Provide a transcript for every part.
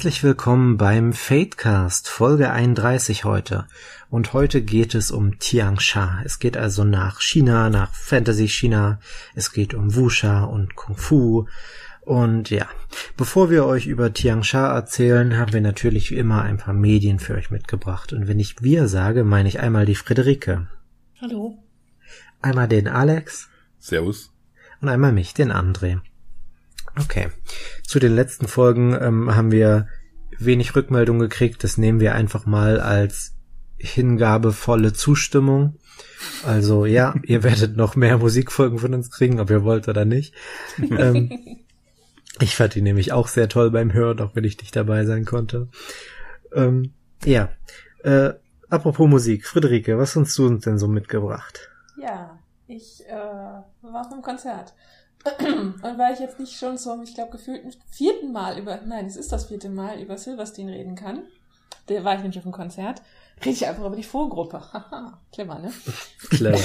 herzlich willkommen beim Fatecast, Folge 31 heute. Und heute geht es um Tiangsha. Es geht also nach China, nach Fantasy China. Es geht um Wusha und Kung Fu. Und ja, bevor wir euch über Tiangsha erzählen, haben wir natürlich wie immer ein paar Medien für euch mitgebracht. Und wenn ich wir sage, meine ich einmal die Friederike. Hallo. Einmal den Alex. Servus. Und einmal mich, den André. Okay. Zu den letzten Folgen ähm, haben wir wenig Rückmeldung gekriegt. Das nehmen wir einfach mal als hingabevolle Zustimmung. Also ja, ihr werdet noch mehr Musikfolgen von uns kriegen, ob ihr wollt oder nicht. ähm, ich fand die nämlich auch sehr toll beim Hören, auch wenn ich nicht dabei sein konnte. Ähm, ja, äh, apropos Musik, Friederike, was hast du uns denn so mitgebracht? Ja, ich äh, war auf einem Konzert. Und weil ich jetzt nicht schon zum, ich glaube, gefühlten vierten Mal über, nein, es ist das vierte Mal über Silverstein reden kann, der war ich nämlich auf dem Konzert, rede ich einfach über die Vorgruppe. Clever, ne? Clever.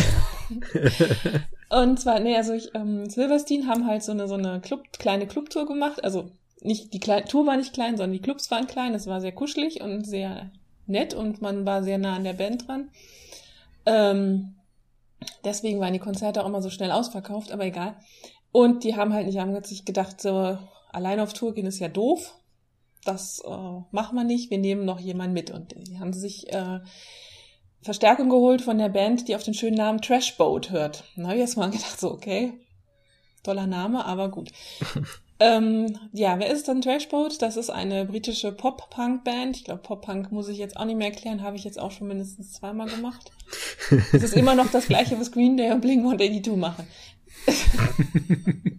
Und zwar, nee, also ich, ähm, Silverstein haben halt so eine, so eine Club, kleine Clubtour gemacht. Also nicht, die Kle Tour war nicht klein, sondern die Clubs waren klein. Es war sehr kuschelig und sehr nett und man war sehr nah an der Band dran. Ähm, deswegen waren die Konzerte auch immer so schnell ausverkauft, aber egal. Und die haben halt nicht, haben sich gedacht, so, allein auf Tour gehen ist ja doof das äh, machen wir nicht, wir nehmen noch jemanden mit. Und die haben sich äh, Verstärkung geholt von der Band, die auf den schönen Namen Trashboat hört. Dann habe ich erst mal gedacht, so, okay, toller Name, aber gut. ähm, ja, wer ist dann Trashboat? Das ist eine britische Pop-Punk-Band. Ich glaube, Pop-Punk muss ich jetzt auch nicht mehr erklären, habe ich jetzt auch schon mindestens zweimal gemacht. Es ist immer noch das gleiche, was Green Day und Blink-182 machen.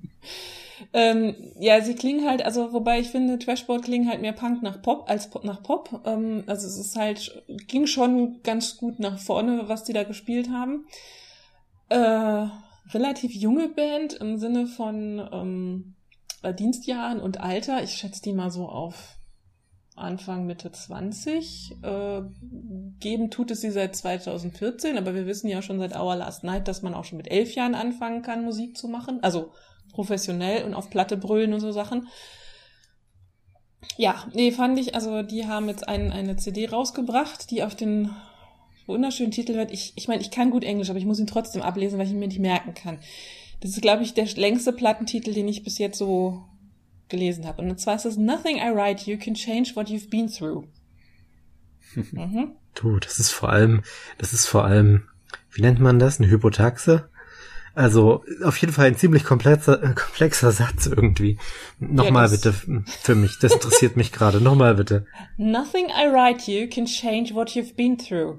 Ähm, ja, sie klingen halt, also wobei ich finde, Trashboard klingen halt mehr Punk nach Pop als Pop nach Pop. Ähm, also es ist halt, ging schon ganz gut nach vorne, was die da gespielt haben. Äh, relativ junge Band im Sinne von ähm, Dienstjahren und Alter. Ich schätze die mal so auf Anfang, Mitte 20. Äh, geben tut es sie seit 2014, aber wir wissen ja schon seit Our Last Night, dass man auch schon mit elf Jahren anfangen kann, Musik zu machen. Also professionell und auf Platte brüllen und so Sachen. Ja, nee, fand ich, also die haben jetzt ein, eine CD rausgebracht, die auf den wunderschönen Titel hört. Ich, ich meine, ich kann gut Englisch, aber ich muss ihn trotzdem ablesen, weil ich ihn mir nicht merken kann. Das ist, glaube ich, der längste Plattentitel, den ich bis jetzt so gelesen habe. Und zwar ist es Nothing I write you can change what you've been through. mhm. Du, das ist vor allem, das ist vor allem, wie nennt man das? Eine Hypotaxe? Also auf jeden Fall ein ziemlich komplexer, äh, komplexer Satz irgendwie. Nochmal ja, bitte für mich, das interessiert mich gerade. Nochmal bitte. Nothing I write you can change what you've been through.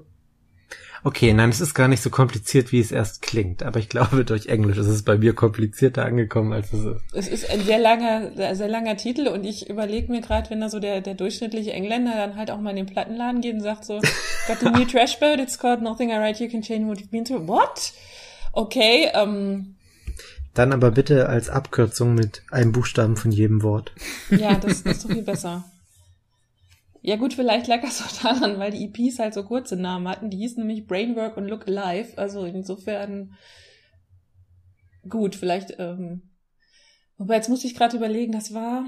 Okay, nein, es ist gar nicht so kompliziert, wie es erst klingt. Aber ich glaube, durch Englisch ist es bei mir komplizierter angekommen, als es ist. Es ist ein sehr langer, sehr langer Titel und ich überlege mir gerade, wenn da so der, der durchschnittliche Engländer dann halt auch mal in den Plattenladen geht und sagt so, got a new trash boat, it's called Nothing I Write You Can Change What You've Been Through. What? Okay, ähm. Dann aber bitte als Abkürzung mit einem Buchstaben von jedem Wort. Ja, das, das ist doch viel besser. Ja gut, vielleicht lag das auch daran, weil die EPs halt so kurze Namen hatten. Die hießen nämlich Brainwork und Look Alive. Also insofern gut, vielleicht. Ähm, wobei jetzt muss ich gerade überlegen, das war.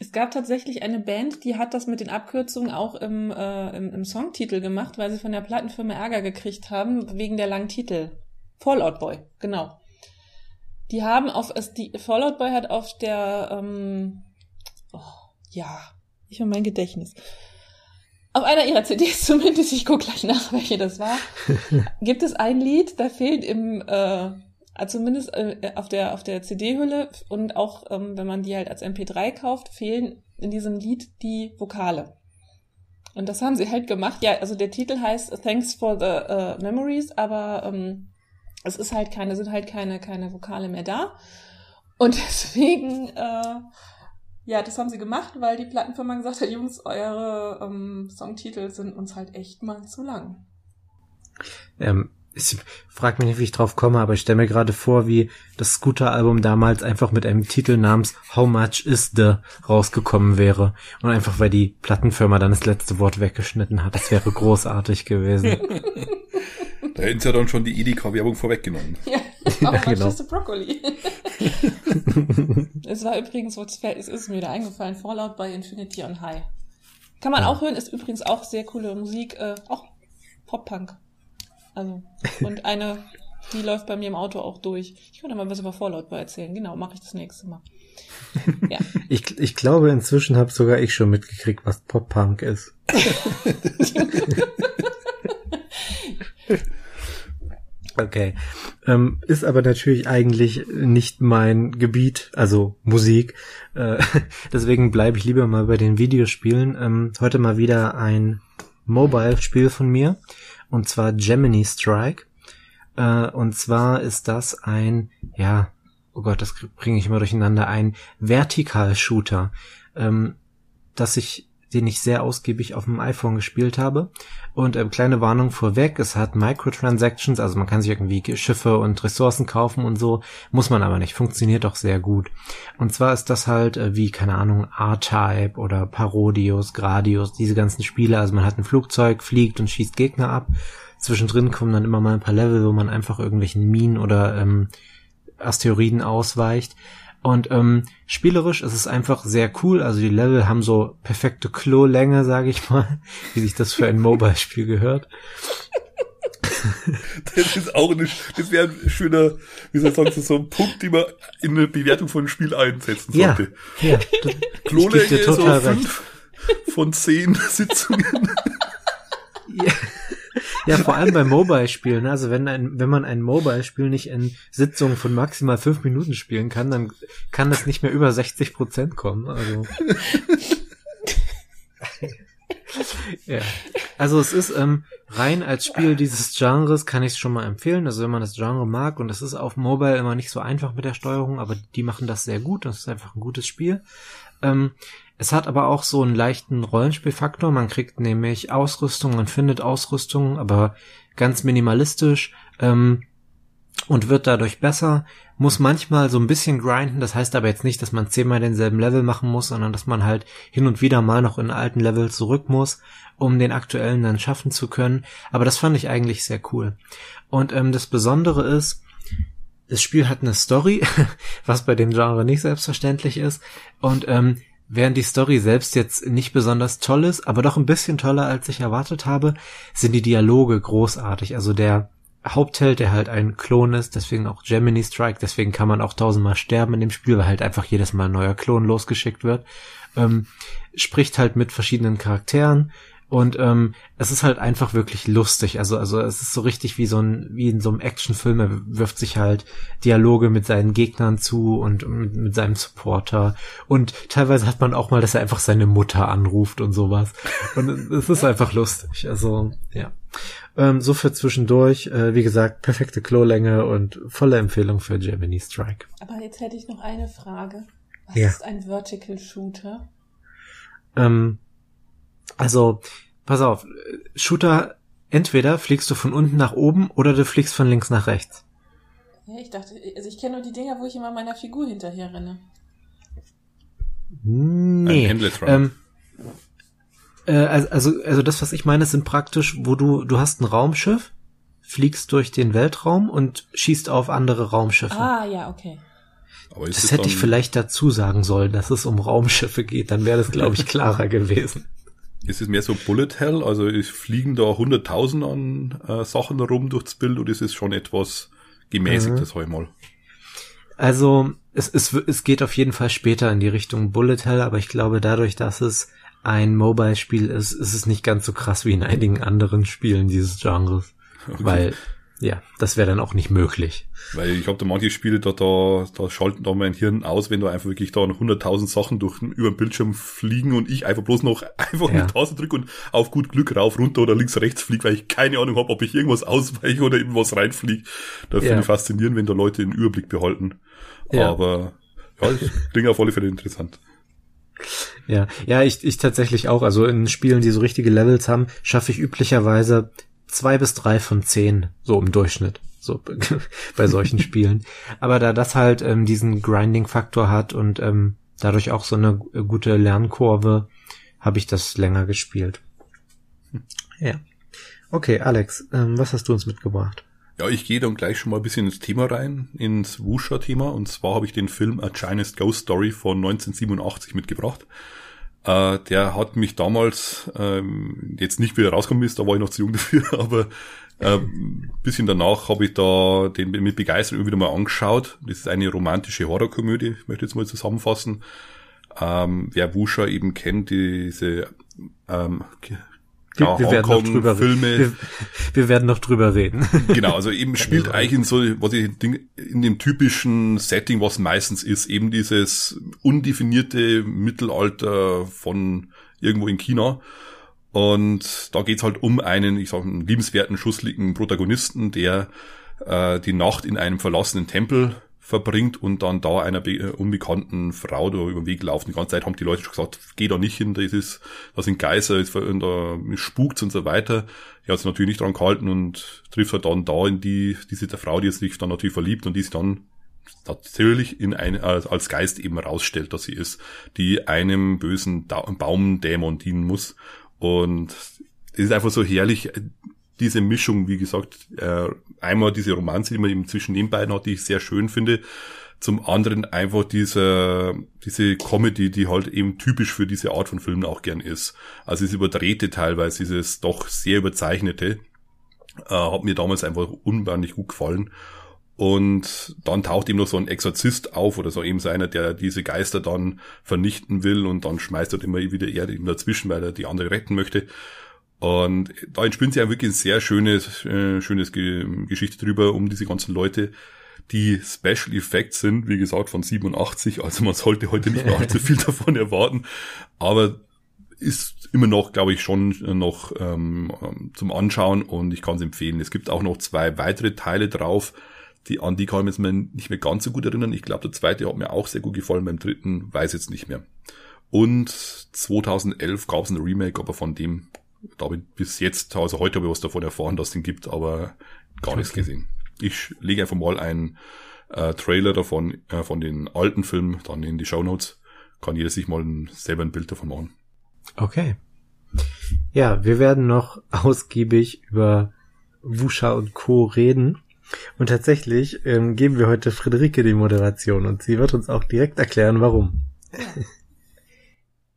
Es gab tatsächlich eine Band, die hat das mit den Abkürzungen auch im, äh, im, im Songtitel gemacht, weil sie von der Plattenfirma Ärger gekriegt haben wegen der langen Titel. Fallout Boy, genau. Die haben auf, die Fallout Boy hat auf der, ähm, oh, ja, ich und mein Gedächtnis. Auf einer ihrer CDs zumindest, ich gucke gleich nach, welche das war, gibt es ein Lied, da fehlt im, äh, zumindest äh, auf der, auf der CD-Hülle und auch, ähm, wenn man die halt als MP3 kauft, fehlen in diesem Lied die Vokale. Und das haben sie halt gemacht. Ja, also der Titel heißt Thanks for the uh, Memories, aber ähm, es ist halt keine, sind halt keine, keine Vokale mehr da. Und deswegen, äh, ja, das haben sie gemacht, weil die Plattenfirma gesagt hat, Jungs, eure ähm, Songtitel sind uns halt echt mal zu lang. Ähm, ich frag mich nicht, wie ich drauf komme, aber ich stelle mir gerade vor, wie das Scooter-Album damals einfach mit einem Titel namens How Much Is The rausgekommen wäre. Und einfach, weil die Plattenfirma dann das letzte Wort weggeschnitten hat. Das wäre großartig gewesen. Da hätten sie ja dann schon die Edeka-Werbung vorweggenommen. Ja, aber ja, genau. Brokkoli. es war übrigens, es ist mir wieder eingefallen, Fallout bei Infinity on High. Kann man ja. auch hören, ist übrigens auch sehr coole Musik, äh, auch Pop-Punk. Also, und eine, die läuft bei mir im Auto auch durch. Ich könnte mal was über Fallout erzählen. Genau, mache ich das nächste Mal. Ja. ich, ich glaube, inzwischen habe sogar ich schon mitgekriegt, was Pop-Punk ist. Okay. Ähm, ist aber natürlich eigentlich nicht mein Gebiet, also Musik. Äh, deswegen bleibe ich lieber mal bei den Videospielen. Ähm, heute mal wieder ein Mobile-Spiel von mir. Und zwar Gemini Strike. Äh, und zwar ist das ein, ja, oh Gott, das bringe ich immer durcheinander, ein Vertikal-Shooter, ähm, das ich den ich sehr ausgiebig auf dem iPhone gespielt habe. Und äh, kleine Warnung vorweg, es hat Microtransactions, also man kann sich irgendwie Schiffe und Ressourcen kaufen und so, muss man aber nicht, funktioniert auch sehr gut. Und zwar ist das halt äh, wie, keine Ahnung, R-Type oder Parodius, Gradius, diese ganzen Spiele, also man hat ein Flugzeug, fliegt und schießt Gegner ab. Zwischendrin kommen dann immer mal ein paar Level, wo man einfach irgendwelchen Minen oder ähm, Asteroiden ausweicht. Und ähm, spielerisch ist es einfach sehr cool. Also die Level haben so perfekte Klo-Länge, sage ich mal, wie sich das für ein Mobile-Spiel gehört. Das ist auch eine, das wäre ein schöner, wie soll ich sagen, so ein Punkt, den man in eine Bewertung von einem Spiel einsetzen sollte. Ja, ja. Klolänge so fünf von zehn Sitzungen. Ja. Ja, vor allem bei Mobile-Spielen. Also wenn ein, wenn man ein Mobile-Spiel nicht in Sitzungen von maximal fünf Minuten spielen kann, dann kann das nicht mehr über 60 Prozent kommen. Also. ja. Also es ist ähm, rein als Spiel dieses Genres kann ich es schon mal empfehlen. Also wenn man das Genre mag und es ist auf Mobile immer nicht so einfach mit der Steuerung, aber die machen das sehr gut. Das ist einfach ein gutes Spiel. Ähm, es hat aber auch so einen leichten Rollenspielfaktor. Man kriegt nämlich Ausrüstung, man findet Ausrüstung, aber ganz minimalistisch ähm, und wird dadurch besser. Muss manchmal so ein bisschen grinden. Das heißt aber jetzt nicht, dass man zehnmal denselben Level machen muss, sondern dass man halt hin und wieder mal noch in alten Level zurück muss, um den aktuellen dann schaffen zu können. Aber das fand ich eigentlich sehr cool. Und ähm, das Besondere ist, das Spiel hat eine Story, was bei dem Genre nicht selbstverständlich ist. Und ähm, Während die Story selbst jetzt nicht besonders toll ist, aber doch ein bisschen toller, als ich erwartet habe, sind die Dialoge großartig. Also der Hauptheld, der halt ein Klon ist, deswegen auch Gemini Strike, deswegen kann man auch tausendmal sterben in dem Spiel, weil halt einfach jedes Mal ein neuer Klon losgeschickt wird, ähm, spricht halt mit verschiedenen Charakteren, und ähm, es ist halt einfach wirklich lustig. Also, also es ist so richtig wie so ein, wie in so einem Actionfilm. Er wirft sich halt Dialoge mit seinen Gegnern zu und mit, mit seinem Supporter. Und teilweise hat man auch mal, dass er einfach seine Mutter anruft und sowas. Und es ist einfach lustig. Also, ja. Ähm, so für zwischendurch, äh, wie gesagt, perfekte Klolänge und volle Empfehlung für Gemini Strike. Aber jetzt hätte ich noch eine Frage. Was ja. ist ein Vertical Shooter? Ähm, also, pass auf, Shooter, entweder fliegst du von unten nach oben oder du fliegst von links nach rechts. Ja, ich dachte, also ich kenne nur die Dinger, wo ich immer meiner Figur hinterher renne. Nee. Ähm, äh, also, also das, was ich meine, sind praktisch, wo du, du hast ein Raumschiff, fliegst durch den Weltraum und schießt auf andere Raumschiffe. Ah, ja, okay. das hätte ich vielleicht dazu sagen sollen, dass es um Raumschiffe geht, dann wäre das, glaube ich, klarer gewesen. Ist es mehr so Bullet Hell? Also es fliegen da hunderttausend an äh, Sachen rum durchs Bild oder ist es schon etwas gemäßigtes mhm. mal? Also es, es, es geht auf jeden Fall später in die Richtung Bullet Hell, aber ich glaube dadurch, dass es ein Mobile-Spiel ist, ist es nicht ganz so krass wie in einigen anderen Spielen dieses Genres. Okay. Weil ja, das wäre dann auch nicht möglich. Weil ich habe da manche Spiele, da, da, da schalten da mein Hirn aus, wenn da einfach wirklich da 100.000 Sachen durch über den Bildschirm fliegen und ich einfach bloß noch einfach ja. eine Taste drücke und auf gut Glück rauf, runter oder links, rechts fliege, weil ich keine Ahnung habe, ob ich irgendwas ausweiche oder irgendwas reinfliege. Da finde ja. ich faszinierend, wenn da Leute den Überblick behalten. Ja. Aber ja, das klingt auf alle Fälle interessant. Ja, ja, ich, ich tatsächlich auch. Also in Spielen, die so richtige Levels haben, schaffe ich üblicherweise zwei bis drei von zehn, so im Durchschnitt, so bei solchen Spielen. Aber da das halt ähm, diesen Grinding-Faktor hat und ähm, dadurch auch so eine gute Lernkurve, habe ich das länger gespielt. Ja. Okay, Alex, ähm, was hast du uns mitgebracht? Ja, ich gehe dann gleich schon mal ein bisschen ins Thema rein, ins Wusha-Thema. Und zwar habe ich den Film A Chinese Ghost Story von 1987 mitgebracht. Äh, der hat mich damals, ähm, jetzt nicht wieder rausgekommen ist, da war ich noch zu jung dafür, aber äh, bisschen danach habe ich da den mit Begeisterung wieder mal angeschaut. Das ist eine romantische Horrorkomödie, ich möchte jetzt mal zusammenfassen. Ähm, wer Wusha eben kennt, diese ähm, ja, wir, werden noch drüber Filme. Wir, wir, werden noch drüber reden. Genau, also eben spielt eigentlich in so, was ich in dem typischen Setting, was meistens ist, eben dieses undefinierte Mittelalter von irgendwo in China. Und da geht's halt um einen, ich sag, einen liebenswerten, schussligen Protagonisten, der äh, die Nacht in einem verlassenen Tempel verbringt und dann da einer äh, unbekannten Frau da über den Weg laufen. Die ganze Zeit haben die Leute schon gesagt, geh da nicht hin, das ist, da sind Geister, da spukt und so weiter. Er hat sich natürlich nicht dran gehalten und trifft halt dann da in die, diese der Frau, die sich dann natürlich verliebt und die sich dann natürlich in eine, als Geist eben rausstellt, dass sie ist, die einem bösen Baumdämon dienen muss. Und es ist einfach so herrlich, diese Mischung, wie gesagt, äh, einmal diese Romanze, die man eben zwischen den beiden hat, die ich sehr schön finde. Zum anderen einfach diese, diese Comedy, die halt eben typisch für diese Art von Filmen auch gern ist. Also es überdrehte teilweise, dieses doch sehr überzeichnete, äh, hat mir damals einfach unwahrscheinlich gut gefallen. Und dann taucht eben noch so ein Exorzist auf oder so eben so einer, der diese Geister dann vernichten will und dann schmeißt er immer wieder er dazwischen, weil er die andere retten möchte. Und da entspinnt sich ja wirklich ein sehr schönes, äh, schönes Ge Geschichte drüber um diese ganzen Leute, die Special Effects sind, wie gesagt, von 87. Also man sollte heute nicht mehr allzu viel davon erwarten. Aber ist immer noch, glaube ich, schon noch ähm, zum Anschauen und ich kann es empfehlen. Es gibt auch noch zwei weitere Teile drauf. Die, an die kann ich mir nicht mehr ganz so gut erinnern. Ich glaube, der zweite hat mir auch sehr gut gefallen, beim dritten weiß jetzt nicht mehr. Und 2011 gab es ein Remake, aber von dem da habe ich bis jetzt, also heute habe ich was davon erfahren, dass es den gibt, aber gar okay. nichts gesehen. Ich lege einfach mal einen äh, Trailer davon, äh, von den alten Filmen, dann in die Show Notes. Kann jeder sich mal ein, selber ein Bild davon machen. Okay. Ja, wir werden noch ausgiebig über Wusha und Co. reden. Und tatsächlich ähm, geben wir heute Friederike die Moderation und sie wird uns auch direkt erklären, warum.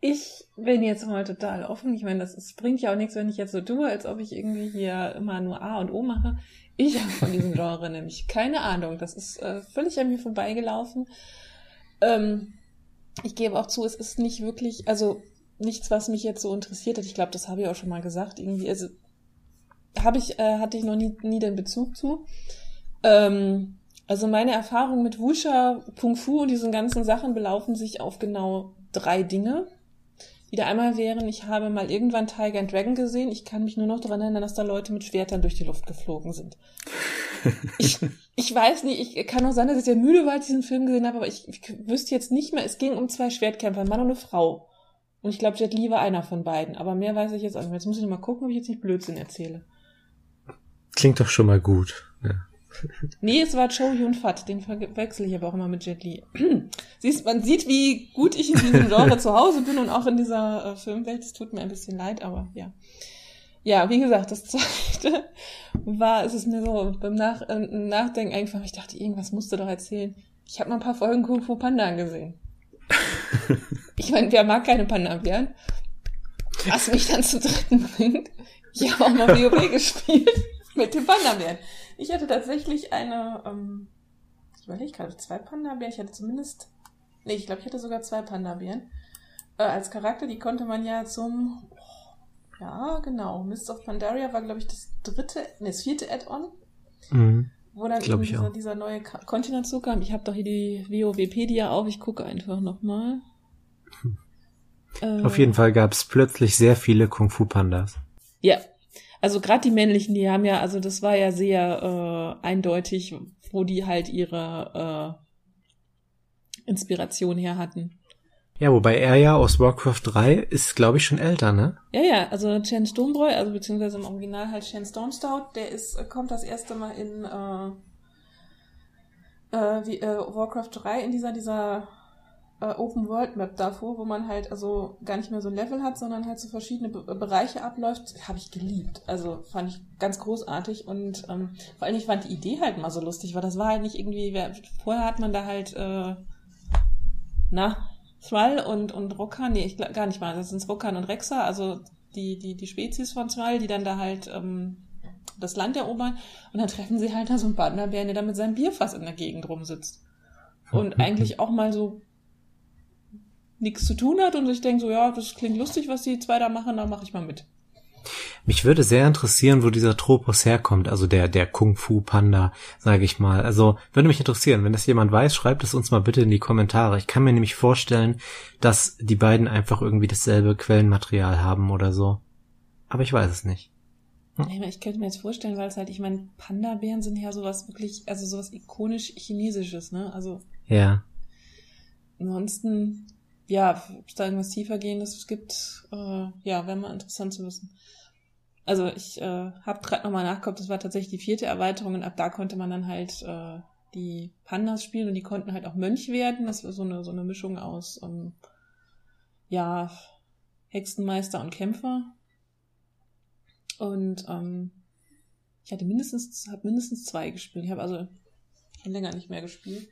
Ich bin jetzt mal total offen. Ich meine, das ist, bringt ja auch nichts, wenn ich jetzt so tue, als ob ich irgendwie hier immer nur A und O mache. Ich habe von diesem Genre nämlich keine Ahnung. Das ist äh, völlig an mir vorbeigelaufen. Ähm, ich gebe auch zu, es ist nicht wirklich, also nichts, was mich jetzt so interessiert hat. Ich glaube, das habe ich auch schon mal gesagt. Irgendwie, also habe ich, äh, hatte ich noch nie, nie den Bezug zu. Ähm, also meine Erfahrungen mit Wusha, Kung Fu und diesen ganzen Sachen belaufen sich auf genau drei Dinge die da einmal wären, ich habe mal irgendwann Tiger and Dragon gesehen. Ich kann mich nur noch daran erinnern, dass da Leute mit Schwertern durch die Luft geflogen sind. ich, ich weiß nicht, ich kann nur sein, dass ich sehr müde war, als ich diesen Film gesehen habe, aber ich, ich wüsste jetzt nicht mehr, es ging um zwei Schwertkämpfer, ein Mann und eine Frau. Und ich glaube, Jet Li war einer von beiden. Aber mehr weiß ich jetzt auch nicht mehr. Jetzt muss ich noch mal gucken, ob ich jetzt nicht Blödsinn erzähle. Klingt doch schon mal gut. Ja. Nee, es war Cho Yun Fat, den verwechsel ich aber auch immer mit Jet Li. Siehst, man sieht, wie gut ich in diesem Genre zu Hause bin und auch in dieser äh, Filmwelt. Es tut mir ein bisschen leid, aber ja. Ja, wie gesagt, das zweite war, es ist mir so beim Nach äh, Nachdenken einfach, ich dachte, irgendwas musst du doch erzählen. Ich habe mal ein paar Folgen Kung Fu Panda gesehen. ich meine, wer mag keine Panda-Bären? Was mich dann zu dritten bringt. Ich habe auch mal WoW gespielt mit dem Panda-Bären. Ich hatte tatsächlich eine, ähm, ich überlege gerade, zwei Panda-Bären. Ich hatte zumindest, nee, ich glaube, ich hatte sogar zwei Panda-Bären. Äh, als Charakter, die konnte man ja zum, oh, ja, genau, Mists of Pandaria war, glaube ich, das dritte, nee, das vierte Add-on. Mhm. Wo dann eben dieser, dieser, neue Kontinent zukam. Ich habe doch hier die WoWpedia auf, ich gucke einfach nochmal. Hm. Auf jeden Fall gab es plötzlich sehr viele Kung-Fu-Pandas. Ja, also gerade die männlichen, die haben ja, also das war ja sehr äh, eindeutig, wo die halt ihre äh, Inspiration her hatten. Ja, wobei er ja aus Warcraft 3 ist, glaube ich, schon älter, ne? Ja, ja, also Chen Stormbräu, also beziehungsweise im Original halt Chen Stormstout, der ist, äh, kommt das erste Mal in äh, äh, wie, äh, Warcraft 3 in dieser, dieser äh, Open World Map davor, wo man halt also gar nicht mehr so ein Level hat, sondern halt so verschiedene Be Bereiche abläuft, habe ich geliebt. Also fand ich ganz großartig und ähm, vor allem ich fand die Idee halt mal so lustig, weil das war halt nicht irgendwie, wer, vorher hat man da halt, äh, na, Thrall und, und Rokan, nee, ich gar nicht mal, das sind Rokan und Rexa, also die, die, die Spezies von Thrall, die dann da halt ähm, das Land erobern und dann treffen sie halt da so einen Partnerbären, der da mit seinem Bierfass in der Gegend rumsitzt. Und eigentlich auch mal so nichts zu tun hat und ich denke so, ja, das klingt lustig, was die zwei da machen, da mache ich mal mit. Mich würde sehr interessieren, wo dieser Tropos herkommt, also der der Kung Fu Panda, sage ich mal. Also würde mich interessieren, wenn das jemand weiß, schreibt es uns mal bitte in die Kommentare. Ich kann mir nämlich vorstellen, dass die beiden einfach irgendwie dasselbe Quellenmaterial haben oder so. Aber ich weiß es nicht. Hm? Ich könnte mir jetzt vorstellen, weil es halt, ich meine, Panda-Bären sind ja sowas wirklich, also sowas ikonisch Chinesisches, ne? Also. Ja. Ansonsten ja, ob es da irgendwas tiefer gehendes gibt, äh, ja, wäre mal interessant zu wissen. Also ich äh, habe gerade nochmal nachgeguckt, das war tatsächlich die vierte Erweiterung und ab da konnte man dann halt äh, die Pandas spielen und die konnten halt auch Mönch werden. Das war so eine, so eine Mischung aus ähm, ja, Hexenmeister und Kämpfer. Und ähm, ich hatte mindestens, habe mindestens zwei gespielt. Ich habe also schon länger nicht mehr gespielt.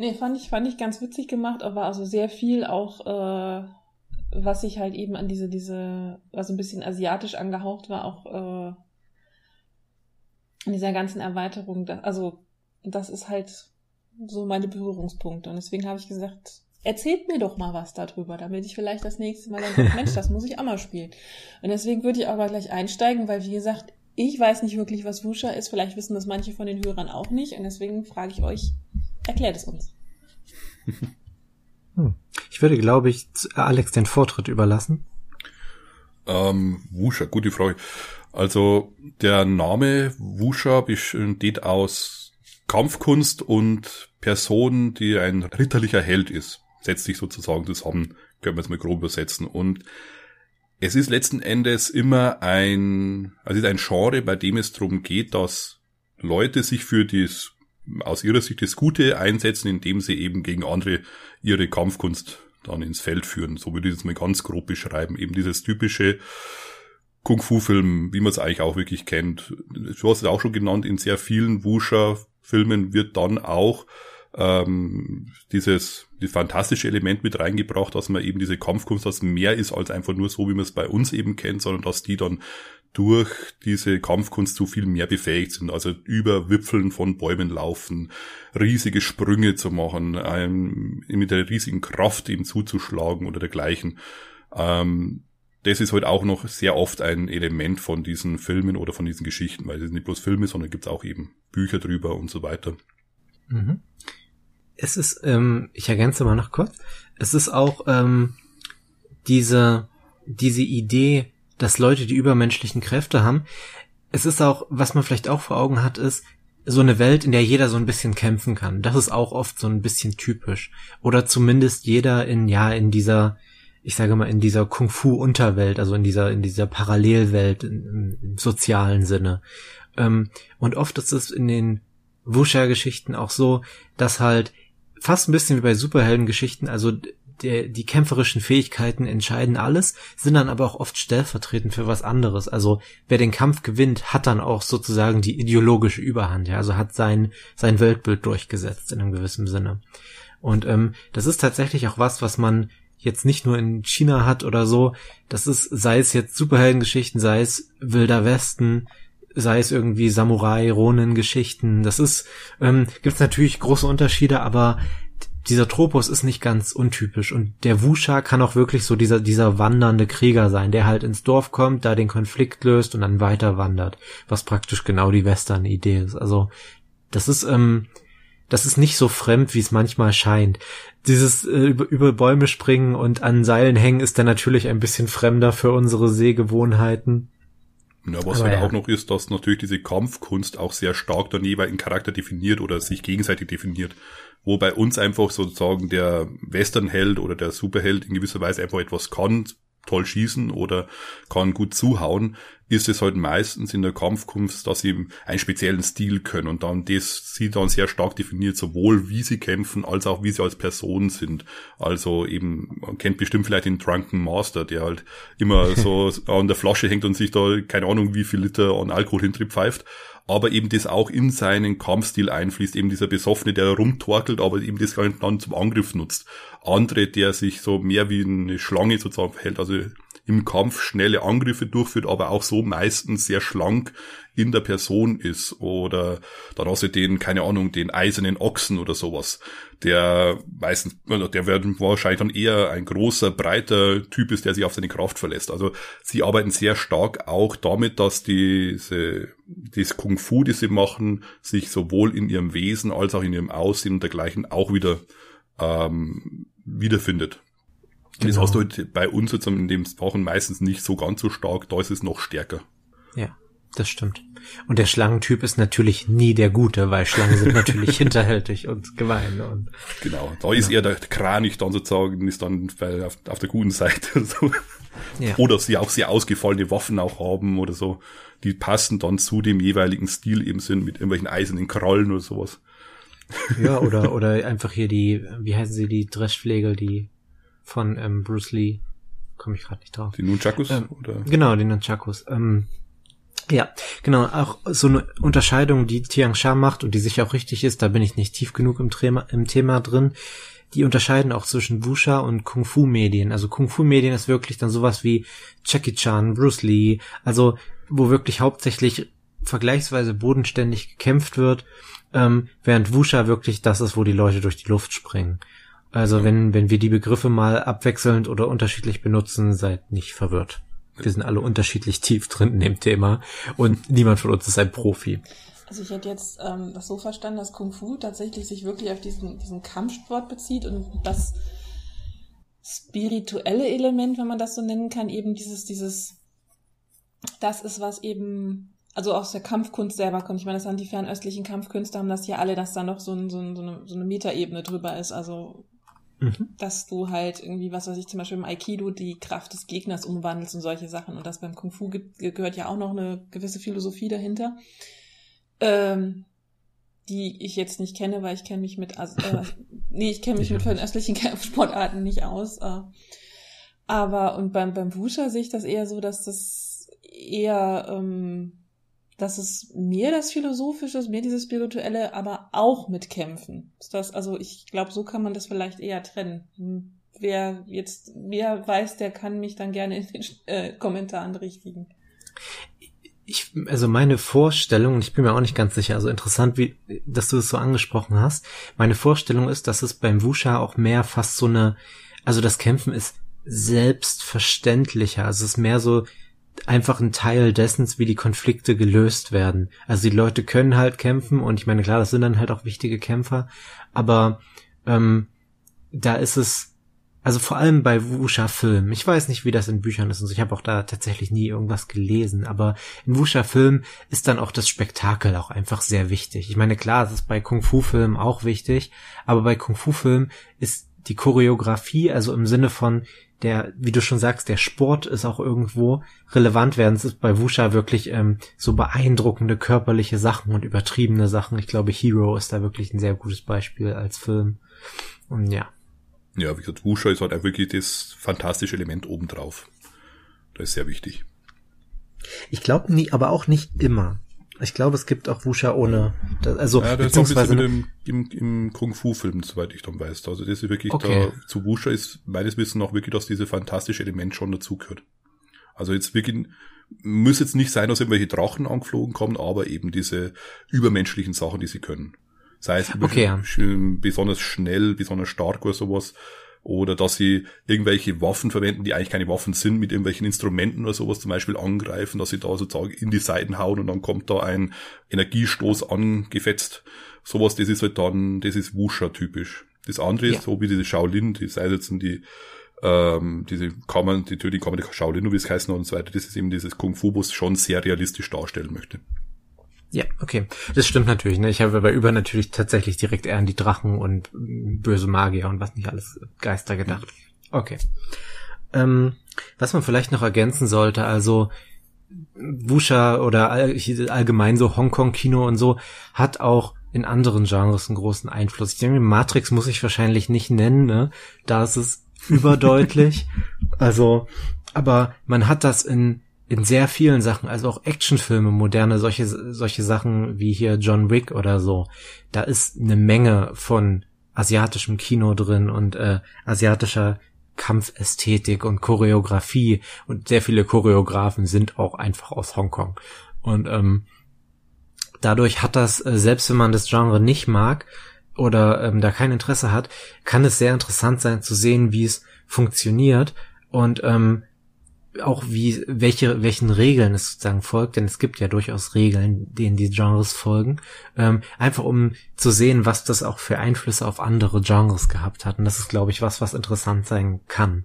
Nee, fand ich, fand ich ganz witzig gemacht, aber also sehr viel auch, äh, was ich halt eben an diese, diese, was ein bisschen asiatisch angehaucht war, auch äh, in dieser ganzen Erweiterung. Das, also, das ist halt so meine Berührungspunkte. Und deswegen habe ich gesagt, erzählt mir doch mal was darüber, damit ich vielleicht das nächste Mal sage, Mensch, das muss ich auch mal spielen. Und deswegen würde ich aber gleich einsteigen, weil wie gesagt, ich weiß nicht wirklich, was Wusha ist. Vielleicht wissen das manche von den Hörern auch nicht. Und deswegen frage ich euch, erklärt es uns. Hm. Ich würde, glaube ich, Alex den Vortritt überlassen. Ähm, Wusha, gute Frage. Also der Name Wusha besteht aus Kampfkunst und Person, die ein ritterlicher Held ist. Setzt sich sozusagen zusammen, können wir es mal grob übersetzen. Und es ist letzten Endes immer ein, also es ist ein Genre, bei dem es darum geht, dass Leute sich für das aus ihrer Sicht das Gute einsetzen, indem sie eben gegen andere ihre Kampfkunst dann ins Feld führen. So würde ich das mal ganz grob beschreiben. Eben dieses typische Kung-Fu-Film, wie man es eigentlich auch wirklich kennt. Du hast es auch schon genannt, in sehr vielen Wuxia-Filmen wird dann auch ähm, dieses die fantastische Element mit reingebracht, dass man eben diese Kampfkunst, dass mehr ist als einfach nur so, wie man es bei uns eben kennt, sondern dass die dann durch diese Kampfkunst so viel mehr befähigt sind. Also über Wipfeln von Bäumen laufen, riesige Sprünge zu machen, einem, mit einer riesigen Kraft ihm zuzuschlagen oder dergleichen. Ähm, das ist halt auch noch sehr oft ein Element von diesen Filmen oder von diesen Geschichten, weil es sind nicht bloß Filme, sondern gibt es auch eben Bücher drüber und so weiter. Mhm. Es ist, ähm, ich ergänze mal noch kurz, es ist auch ähm, diese, diese Idee, dass Leute die übermenschlichen Kräfte haben. Es ist auch, was man vielleicht auch vor Augen hat, ist so eine Welt, in der jeder so ein bisschen kämpfen kann. Das ist auch oft so ein bisschen typisch. Oder zumindest jeder in, ja, in dieser, ich sage mal, in dieser Kung-Fu-Unterwelt, also in dieser, in dieser Parallelwelt im, im sozialen Sinne. Ähm, und oft ist es in den Wuxia-Geschichten auch so, dass halt fast ein bisschen wie bei Superhelden-Geschichten, also der, die kämpferischen Fähigkeiten entscheiden alles, sind dann aber auch oft stellvertretend für was anderes. Also wer den Kampf gewinnt, hat dann auch sozusagen die ideologische Überhand, ja, also hat sein, sein Weltbild durchgesetzt in einem gewissen Sinne. Und ähm, das ist tatsächlich auch was, was man jetzt nicht nur in China hat oder so. Das ist, sei es jetzt Superheldengeschichten, sei es Wilder Westen, sei es irgendwie Samurai, Ronin-Geschichten. Das ist, ähm, gibt natürlich große Unterschiede, aber dieser Tropos ist nicht ganz untypisch und der Wusha kann auch wirklich so dieser, dieser wandernde Krieger sein, der halt ins Dorf kommt, da den Konflikt löst und dann weiter wandert, was praktisch genau die Western-Idee ist. Also, das ist, ähm, das ist nicht so fremd, wie es manchmal scheint. Dieses äh, über, über Bäume springen und an Seilen hängen ist dann natürlich ein bisschen fremder für unsere Sehgewohnheiten. Ja, was Aber halt ja. auch noch ist, dass natürlich diese Kampfkunst auch sehr stark dann jeweils einen Charakter definiert oder sich gegenseitig definiert wo bei uns einfach sozusagen der Westernheld oder der Superheld in gewisser Weise einfach etwas kann, toll schießen oder kann gut zuhauen, ist es halt meistens in der Kampfkunst, dass sie einen speziellen Stil können und dann das sie dann sehr stark definiert, sowohl wie sie kämpfen, als auch wie sie als Person sind. Also eben, man kennt bestimmt vielleicht den Drunken Master, der halt immer so an der Flasche hängt und sich da keine Ahnung wie viel Liter an Alkohol hinterpfeift aber eben das auch in seinen Kampfstil einfließt, eben dieser Besoffene, der rumtorkelt, aber eben das dann zum Angriff nutzt. Andere, der sich so mehr wie eine Schlange sozusagen verhält, also im Kampf schnelle Angriffe durchführt, aber auch so meistens sehr schlank in der Person ist. Oder dann hast du den, keine Ahnung, den eisernen Ochsen oder sowas, der meistens, der wird wahrscheinlich dann eher ein großer, breiter Typ ist, der sich auf seine Kraft verlässt. Also sie arbeiten sehr stark auch damit, dass diese, das Kung Fu, das sie machen, sich sowohl in ihrem Wesen als auch in ihrem Aussehen und dergleichen auch wieder ähm, wiederfindet. Genau. Das hast du halt bei uns jetzt in dem Wochen meistens nicht so ganz so stark, da ist es noch stärker. Ja, das stimmt. Und der Schlangentyp ist natürlich nie der Gute, weil Schlangen sind natürlich hinterhältig und gemein. Und, genau, da ist ja. eher der Kranich dann sozusagen, ist dann bei, auf, auf, der guten Seite. So. Ja. Oder sie auch sehr ausgefallene Waffen auch haben oder so. Die passen dann zu dem jeweiligen Stil eben sind mit irgendwelchen eisernen Krallen oder sowas. Ja, oder, oder einfach hier die, wie heißen sie, die Dreschflegel, die von ähm, Bruce Lee. Komme ich gerade nicht drauf. Die Nunchakus? Ähm, oder? Genau, die Nunchakus. Ähm, ja, genau, auch so eine Unterscheidung, die Tiang Sha macht und die sicher auch richtig ist, da bin ich nicht tief genug im Thema, im Thema drin. Die unterscheiden auch zwischen Wusha und Kung Fu Medien. Also Kung Fu Medien ist wirklich dann sowas wie Jackie Chan, Bruce Lee, also wo wirklich hauptsächlich vergleichsweise bodenständig gekämpft wird, ähm, während Wusha wirklich das ist, wo die Leute durch die Luft springen. Also wenn, wenn wir die Begriffe mal abwechselnd oder unterschiedlich benutzen, seid nicht verwirrt. Wir sind alle unterschiedlich tief drin in dem Thema und niemand von uns ist ein Profi. Also ich hätte jetzt ähm, das so verstanden, dass Kung Fu tatsächlich sich wirklich auf diesen, diesen Kampfsport bezieht und das spirituelle Element, wenn man das so nennen kann, eben dieses, dieses, das ist was eben, also aus der Kampfkunst selber kommt. Ich meine, das haben die fernöstlichen Kampfkünste, haben das ja alle, dass da noch so, ein, so, ein, so eine, so eine Metaebene drüber ist. Also Mhm. Dass du halt irgendwie, was weiß ich, zum Beispiel im Aikido die Kraft des Gegners umwandelst und solche Sachen. Und das beim Kung Fu gibt, gehört ja auch noch eine gewisse Philosophie dahinter. Ähm, die ich jetzt nicht kenne, weil ich kenne mich mit, also, äh, nee, ich kenne mich mit östlichen Sportarten nicht aus. Äh. Aber und beim, beim Wusha sehe ich das eher so, dass das eher ähm, dass es mehr das Philosophische mehr dieses Spirituelle, aber auch mit Kämpfen. Ist das, also ich glaube, so kann man das vielleicht eher trennen. Hm, wer jetzt mehr weiß, der kann mich dann gerne in den äh, Kommentaren richtigen. Ich, also meine Vorstellung, ich bin mir auch nicht ganz sicher, also interessant, wie, dass du es so angesprochen hast. Meine Vorstellung ist, dass es beim Wusha auch mehr fast so eine, also das Kämpfen ist selbstverständlicher. Also es ist mehr so, einfach ein Teil dessen, wie die Konflikte gelöst werden. Also die Leute können halt kämpfen und ich meine, klar, das sind dann halt auch wichtige Kämpfer, aber ähm, da ist es, also vor allem bei Wusha-Filmen, ich weiß nicht, wie das in Büchern ist und ich habe auch da tatsächlich nie irgendwas gelesen, aber in Wusha-Filmen ist dann auch das Spektakel auch einfach sehr wichtig. Ich meine, klar, es ist bei Kung-Fu-Filmen auch wichtig, aber bei Kung-Fu-Filmen ist die Choreografie, also im Sinne von der, wie du schon sagst, der Sport ist auch irgendwo relevant werden. Es ist bei Wusha wirklich ähm, so beeindruckende körperliche Sachen und übertriebene Sachen. Ich glaube, Hero ist da wirklich ein sehr gutes Beispiel als Film. Und ja. Ja, wie gesagt, Wusha ist halt auch wirklich das fantastische Element obendrauf. Das ist sehr wichtig. Ich glaube nie, aber auch nicht immer. Ich glaube, es gibt auch Wusha ohne. Also, ja, das beziehungsweise ist im, im, im Kung-Fu-Film, soweit ich dann weiß. Also das ist wirklich okay. da, zu Wusha ist meines Wissens auch wirklich, dass diese fantastische Element schon dazugehört. Also jetzt wirklich, muss jetzt nicht sein, dass irgendwelche Drachen angeflogen kommen, aber eben diese übermenschlichen Sachen, die sie können. Sei es okay, ja. besonders schnell, besonders stark oder sowas oder dass sie irgendwelche Waffen verwenden, die eigentlich keine Waffen sind, mit irgendwelchen Instrumenten oder sowas zum Beispiel angreifen, dass sie da sozusagen in die Seiten hauen und dann kommt da ein Energiestoß angefetzt. Sowas, das ist halt dann, das ist Wusha-typisch. Das andere ja. ist so wie diese Shaolin, die sei jetzt die, ähm, diese Kammern, die tödlichen Kammern, die Shaolin, wie es heißen und so weiter, das ist eben dieses Kung Fu, was schon sehr realistisch darstellen möchte. Ja, okay. Das stimmt natürlich. Ne? Ich habe bei Über natürlich tatsächlich direkt eher an die Drachen und böse Magier und was nicht alles Geister gedacht. Okay. Ähm, was man vielleicht noch ergänzen sollte, also Wusha oder all, allgemein so Hongkong-Kino und so hat auch in anderen Genres einen großen Einfluss. Ich denke, Matrix muss ich wahrscheinlich nicht nennen, ne? Da ist es überdeutlich. also, aber man hat das in in sehr vielen Sachen, also auch Actionfilme, moderne, solche, solche Sachen wie hier John Wick oder so. Da ist eine Menge von asiatischem Kino drin und äh, asiatischer Kampfästhetik und Choreografie und sehr viele Choreografen sind auch einfach aus Hongkong. Und ähm, dadurch hat das, äh, selbst wenn man das Genre nicht mag oder ähm, da kein Interesse hat, kann es sehr interessant sein zu sehen, wie es funktioniert und ähm, auch wie, welche, welchen Regeln es sozusagen folgt, denn es gibt ja durchaus Regeln, denen die Genres folgen, ähm, einfach um zu sehen, was das auch für Einflüsse auf andere Genres gehabt hat. Und das ist, glaube ich, was, was interessant sein kann.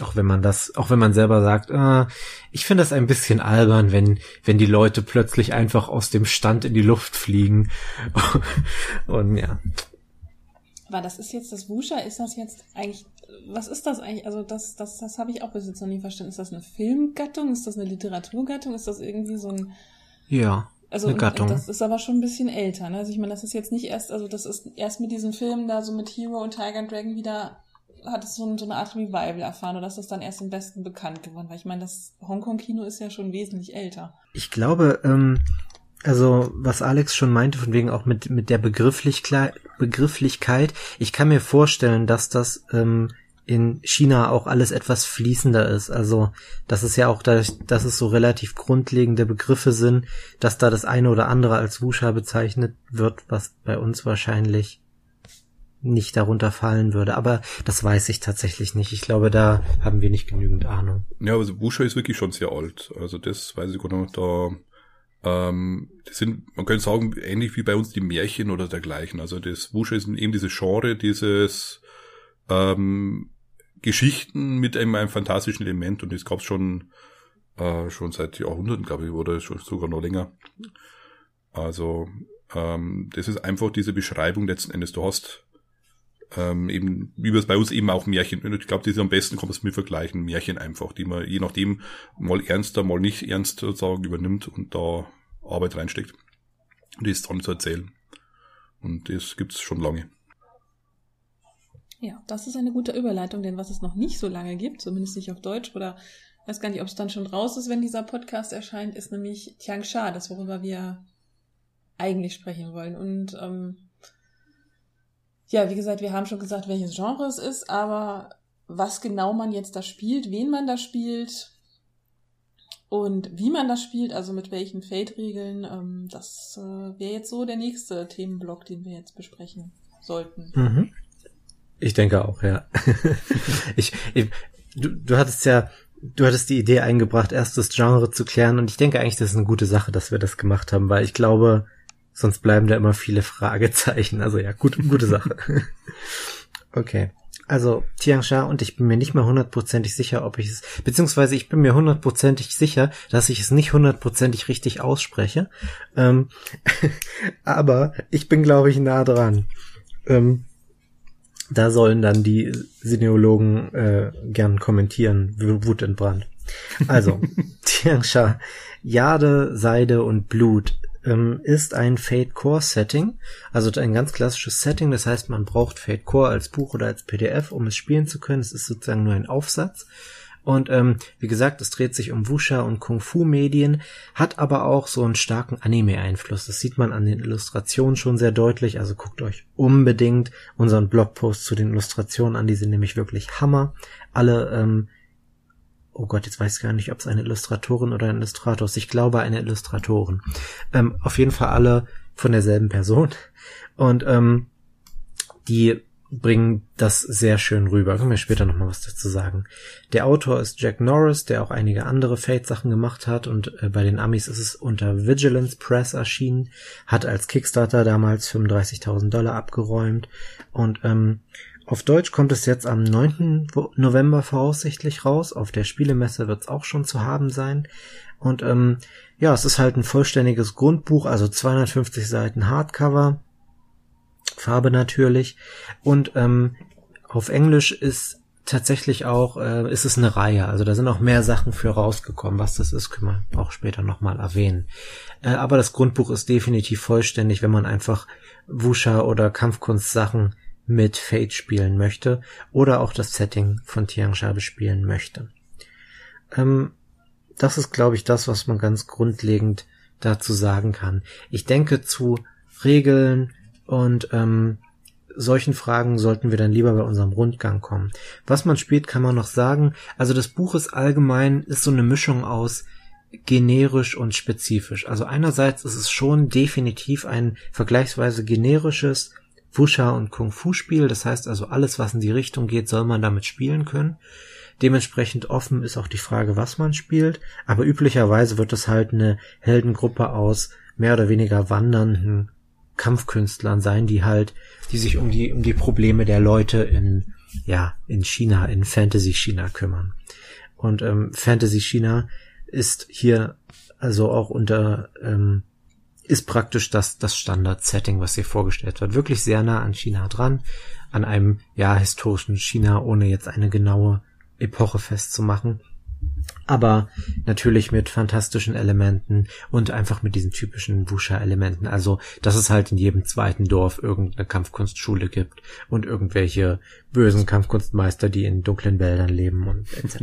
Auch wenn man das, auch wenn man selber sagt, äh, ich finde das ein bisschen albern, wenn, wenn die Leute plötzlich einfach aus dem Stand in die Luft fliegen. Und ja. Aber das ist jetzt das Wusha, ist das jetzt eigentlich was ist das eigentlich? Also das, das, das habe ich auch bis jetzt noch nie verstanden. Ist das eine Filmgattung? Ist das eine Literaturgattung? Ist das irgendwie so ein Ja. Also eine Gattung. das ist aber schon ein bisschen älter. Ne? Also ich meine, das ist jetzt nicht erst, also das ist erst mit diesen Filmen da so mit Hero und Tiger and Dragon wieder hat es so, so eine Art Revival erfahren oder ist das dann erst im Westen bekannt geworden? Weil ich meine, das Hongkong-Kino ist ja schon wesentlich älter. Ich glaube, ähm, also was Alex schon meinte, von wegen auch mit, mit der Begrifflichkeit, Begrifflichkeit, ich kann mir vorstellen, dass das ähm, in China auch alles etwas fließender ist. Also, das ist ja auch dadurch, dass es so relativ grundlegende Begriffe sind, dass da das eine oder andere als Wusha bezeichnet wird, was bei uns wahrscheinlich nicht darunter fallen würde. Aber das weiß ich tatsächlich nicht. Ich glaube, da haben wir nicht genügend Ahnung. Ja, also Wusha ist wirklich schon sehr alt. Also das weiß ich gar nicht. Da ähm, das sind, man könnte sagen, ähnlich wie bei uns die Märchen oder dergleichen. Also das Wusha ist eben dieses Genre, dieses ähm, Geschichten mit einem, einem fantastischen Element und das gab es schon, äh, schon seit Jahrhunderten, glaube ich, oder schon sogar noch länger. Also ähm, das ist einfach diese Beschreibung letzten Endes. Du hast ähm, eben, wie wir es bei uns eben auch Märchen, ich glaube, das ist am besten kann man es mit vergleichen, Märchen einfach, die man je nachdem mal ernster, mal nicht ernst sozusagen übernimmt und da Arbeit reinsteckt. Und das dann zu erzählen. Und das gibt's schon lange. Ja, das ist eine gute Überleitung, denn was es noch nicht so lange gibt, zumindest nicht auf Deutsch oder weiß gar nicht, ob es dann schon raus ist, wenn dieser Podcast erscheint, ist nämlich Tiangsha, das worüber wir eigentlich sprechen wollen. Und ähm, ja, wie gesagt, wir haben schon gesagt, welches Genre es ist, aber was genau man jetzt da spielt, wen man da spielt und wie man das spielt, also mit welchen Fate-Regeln, ähm, das äh, wäre jetzt so der nächste Themenblock, den wir jetzt besprechen sollten. Mhm. Ich denke auch, ja. ich, ich, du, du hattest ja, du hattest die Idee eingebracht, erst das Genre zu klären und ich denke eigentlich, das ist eine gute Sache, dass wir das gemacht haben, weil ich glaube, sonst bleiben da immer viele Fragezeichen. Also ja, gut, gute Sache. okay. Also Tiangsha und ich bin mir nicht mehr hundertprozentig sicher, ob ich es, beziehungsweise ich bin mir hundertprozentig sicher, dass ich es nicht hundertprozentig richtig ausspreche. Ähm, aber ich bin, glaube ich, nah dran. Ähm, da sollen dann die Sineologen äh, gern kommentieren, wutentbrannt. Also, Tiangsha, Jade, Seide und Blut ähm, ist ein Fate Core Setting, also ein ganz klassisches Setting, das heißt, man braucht Fate Core als Buch oder als PDF, um es spielen zu können. Es ist sozusagen nur ein Aufsatz und ähm, wie gesagt, es dreht sich um Wusha und Kung-Fu-Medien, hat aber auch so einen starken Anime-Einfluss. Das sieht man an den Illustrationen schon sehr deutlich. Also guckt euch unbedingt unseren Blogpost zu den Illustrationen an. Die sind nämlich wirklich Hammer. Alle, ähm, oh Gott, jetzt weiß ich gar nicht, ob es eine Illustratorin oder ein Illustrator ist. Ich glaube eine Illustratorin. Ähm, auf jeden Fall alle von derselben Person. Und ähm, die bringen das sehr schön rüber. Können wir später nochmal was dazu sagen. Der Autor ist Jack Norris, der auch einige andere Fate-Sachen gemacht hat und äh, bei den Amis ist es unter Vigilance Press erschienen, hat als Kickstarter damals 35.000 Dollar abgeräumt und ähm, auf Deutsch kommt es jetzt am 9. November voraussichtlich raus. Auf der Spielemesse wird es auch schon zu haben sein. Und ähm, ja, es ist halt ein vollständiges Grundbuch, also 250 Seiten Hardcover Farbe natürlich. Und ähm, auf Englisch ist tatsächlich auch, äh, ist es eine Reihe. Also da sind auch mehr Sachen für rausgekommen. Was das ist, können wir auch später nochmal erwähnen. Äh, aber das Grundbuch ist definitiv vollständig, wenn man einfach Wusha oder Kampfkunstsachen mit Fate spielen möchte oder auch das Setting von Tiangsha bespielen möchte. Ähm, das ist, glaube ich, das, was man ganz grundlegend dazu sagen kann. Ich denke, zu Regeln und ähm, solchen Fragen sollten wir dann lieber bei unserem Rundgang kommen. Was man spielt, kann man noch sagen. Also das Buch ist allgemein, ist so eine Mischung aus generisch und spezifisch. Also einerseits ist es schon definitiv ein vergleichsweise generisches Wusha und Kung Fu Spiel. Das heißt also alles, was in die Richtung geht, soll man damit spielen können. Dementsprechend offen ist auch die Frage, was man spielt. Aber üblicherweise wird es halt eine Heldengruppe aus mehr oder weniger wandernden Kampfkünstlern sein, die halt, die sich um die, um die Probleme der Leute in, ja, in China, in Fantasy China kümmern. Und ähm, Fantasy China ist hier also auch unter, ähm, ist praktisch das, das Standard-Setting, was hier vorgestellt wird. Wirklich sehr nah an China dran, an einem, ja, historischen China, ohne jetzt eine genaue Epoche festzumachen aber natürlich mit fantastischen Elementen und einfach mit diesen typischen Wusha-Elementen. Also, dass es halt in jedem zweiten Dorf irgendeine Kampfkunstschule gibt und irgendwelche bösen Kampfkunstmeister, die in dunklen Wäldern leben und etc.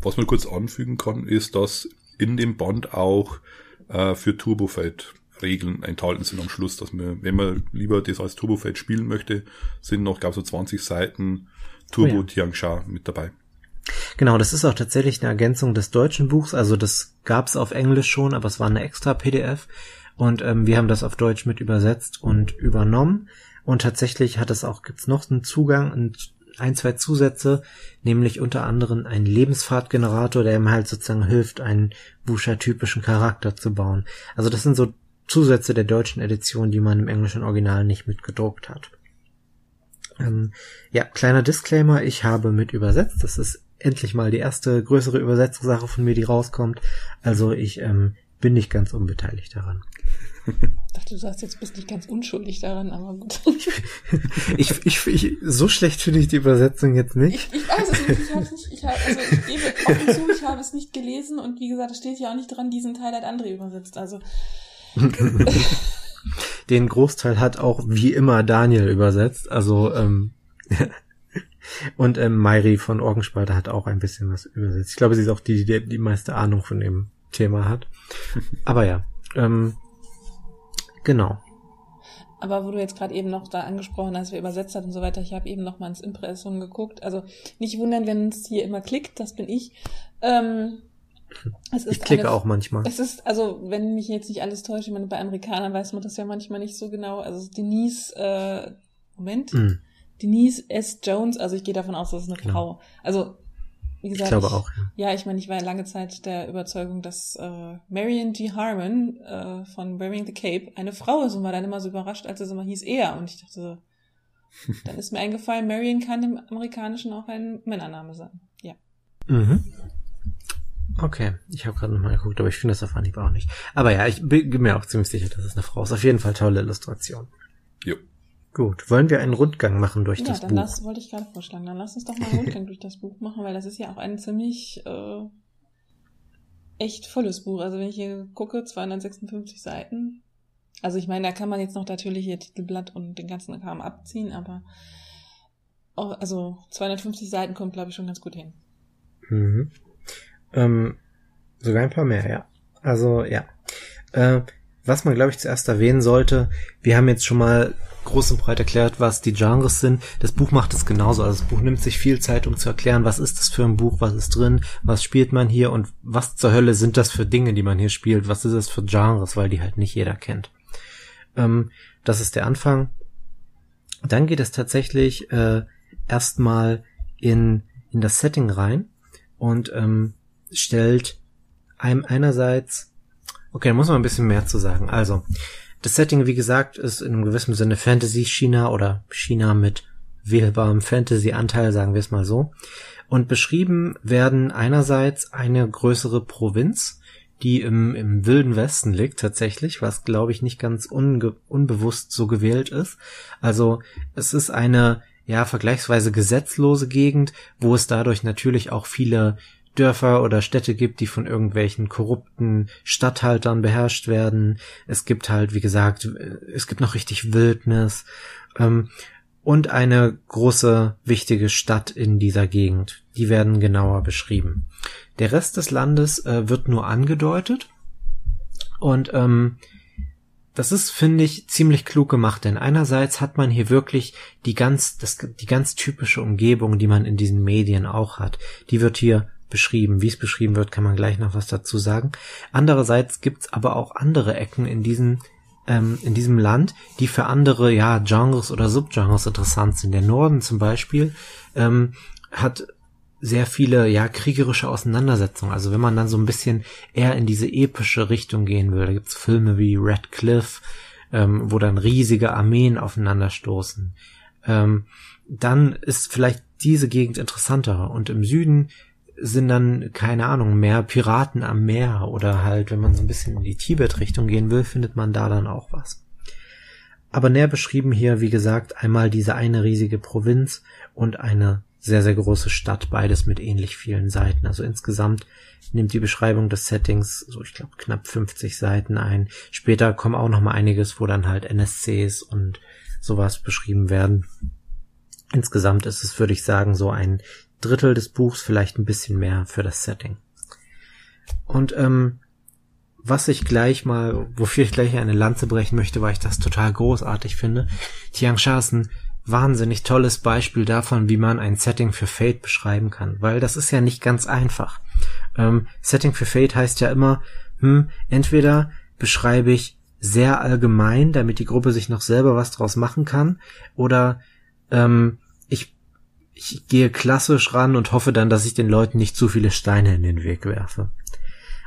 Was man kurz anfügen kann, ist, dass in dem Band auch äh, für Turbofeld Regeln enthalten sind am Schluss, dass man, wenn man lieber das als Turbofeld spielen möchte, sind noch, glaube ich, so 20 Seiten Turbo oh ja. Tiangsha mit dabei. Genau, das ist auch tatsächlich eine Ergänzung des deutschen Buchs. Also das gab's auf Englisch schon, aber es war eine extra PDF. Und ähm, wir haben das auf Deutsch mit übersetzt und übernommen. Und tatsächlich hat es auch, gibt's noch einen Zugang und ein, zwei Zusätze, nämlich unter anderem einen Lebensfahrtgenerator, der ihm halt sozusagen hilft, einen Buscher-typischen Charakter zu bauen. Also das sind so Zusätze der deutschen Edition, die man im englischen Original nicht mitgedruckt hat. Ähm, ja, kleiner Disclaimer, ich habe mit übersetzt. Das ist endlich mal die erste größere Übersetzungssache von mir, die rauskommt. Also ich ähm, bin nicht ganz unbeteiligt daran. Ich dachte, du sagst jetzt bist nicht ganz unschuldig daran, aber gut. ich, ich, ich, so schlecht finde ich die Übersetzung jetzt nicht. Ich, ich weiß es nicht. Ich habe nicht. Ich habe, also ich gebe offen zu, ich habe es nicht gelesen und wie gesagt, es steht ja auch nicht dran, diesen Teil hat André übersetzt. Also den Großteil hat auch wie immer Daniel übersetzt. Also ähm, und ähm, Mairi von Orgenspalter hat auch ein bisschen was übersetzt. Ich glaube, sie ist auch die, die die meiste Ahnung von dem Thema hat. Aber ja, ähm, genau. Aber wo du jetzt gerade eben noch da angesprochen hast, wer übersetzt hat und so weiter, ich habe eben noch mal ins Impressum geguckt. Also nicht wundern, wenn es hier immer klickt, das bin ich. Ähm, ich klicke eine, auch manchmal. Es ist, also, wenn mich jetzt nicht alles täuscht, ich meine, bei Amerikanern weiß man das ja manchmal nicht so genau. Also Denise, äh, Moment. Mm. Denise S. Jones, also ich gehe davon aus, das ist eine genau. Frau. Also, wie gesagt, ich glaube auch. Ja. ja, ich meine, ich war lange Zeit der Überzeugung, dass äh, Marion G. Harmon äh, von Wearing the Cape eine Frau ist und war dann immer so überrascht, als es immer hieß er. Und ich dachte, dann ist mir eingefallen, Marion kann im Amerikanischen auch ein Männername sein. Ja. Mhm. Okay, ich habe gerade nochmal geguckt, aber ich finde das auf Anhieb auch nicht. Aber ja, ich bin mir auch ziemlich sicher, dass es eine Frau ist. Auf jeden Fall tolle Illustration. Jo. Gut, wollen wir einen Rundgang machen durch ja, das dann Buch? Lass, wollte ich gerade vorschlagen. Dann lass uns doch mal einen Rundgang durch das Buch machen, weil das ist ja auch ein ziemlich äh, echt volles Buch. Also wenn ich hier gucke, 256 Seiten. Also ich meine, da kann man jetzt noch natürlich hier Titelblatt und den ganzen Kram abziehen, aber oh, also 250 Seiten kommt, glaube ich, schon ganz gut hin. Mhm. Ähm, sogar ein paar mehr, ja. Also ja. Äh, was man, glaube ich, zuerst erwähnen sollte, wir haben jetzt schon mal groß und breit erklärt, was die Genres sind. Das Buch macht es genauso. Also das Buch nimmt sich viel Zeit, um zu erklären, was ist das für ein Buch, was ist drin, was spielt man hier und was zur Hölle sind das für Dinge, die man hier spielt, was ist das für Genres, weil die halt nicht jeder kennt. Ähm, das ist der Anfang. Dann geht es tatsächlich äh, erstmal in, in das Setting rein und ähm, stellt einem einerseits, okay, da muss man ein bisschen mehr zu sagen. Also, das Setting, wie gesagt, ist in einem gewissen Sinne Fantasy-China oder China mit wählbarem Fantasy-Anteil, sagen wir es mal so. Und beschrieben werden einerseits eine größere Provinz, die im, im wilden Westen liegt tatsächlich, was glaube ich nicht ganz unge unbewusst so gewählt ist. Also es ist eine ja, vergleichsweise gesetzlose Gegend, wo es dadurch natürlich auch viele Dörfer oder Städte gibt, die von irgendwelchen korrupten Statthaltern beherrscht werden. Es gibt halt, wie gesagt, es gibt noch richtig Wildnis ähm, und eine große wichtige Stadt in dieser Gegend. Die werden genauer beschrieben. Der Rest des Landes äh, wird nur angedeutet und ähm, das ist, finde ich, ziemlich klug gemacht, denn einerseits hat man hier wirklich die ganz, das, die ganz typische Umgebung, die man in diesen Medien auch hat. Die wird hier beschrieben. Wie es beschrieben wird, kann man gleich noch was dazu sagen. Andererseits gibt's aber auch andere Ecken in diesem ähm, in diesem Land, die für andere ja Genres oder Subgenres interessant sind. Der Norden zum Beispiel ähm, hat sehr viele ja kriegerische Auseinandersetzungen. Also wenn man dann so ein bisschen eher in diese epische Richtung gehen will, da gibt's Filme wie Red Cliff, ähm, wo dann riesige Armeen aufeinanderstoßen. Ähm, dann ist vielleicht diese Gegend interessanter. Und im Süden sind dann, keine Ahnung, mehr Piraten am Meer oder halt, wenn man so ein bisschen in die Tibet-Richtung gehen will, findet man da dann auch was. Aber näher beschrieben hier, wie gesagt, einmal diese eine riesige Provinz und eine sehr, sehr große Stadt, beides mit ähnlich vielen Seiten. Also insgesamt nimmt die Beschreibung des Settings so, ich glaube, knapp 50 Seiten ein. Später kommen auch noch mal einiges, wo dann halt NSCs und sowas beschrieben werden. Insgesamt ist es, würde ich sagen, so ein Drittel des Buchs, vielleicht ein bisschen mehr für das Setting. Und ähm, was ich gleich mal, wofür ich gleich eine Lanze brechen möchte, weil ich das total großartig finde. Tiangsha ist ein wahnsinnig tolles Beispiel davon, wie man ein Setting für Fate beschreiben kann, weil das ist ja nicht ganz einfach. Ähm, Setting für Fate heißt ja immer, hm, entweder beschreibe ich sehr allgemein, damit die Gruppe sich noch selber was draus machen kann, oder ähm, ich gehe klassisch ran und hoffe dann, dass ich den Leuten nicht zu viele Steine in den Weg werfe.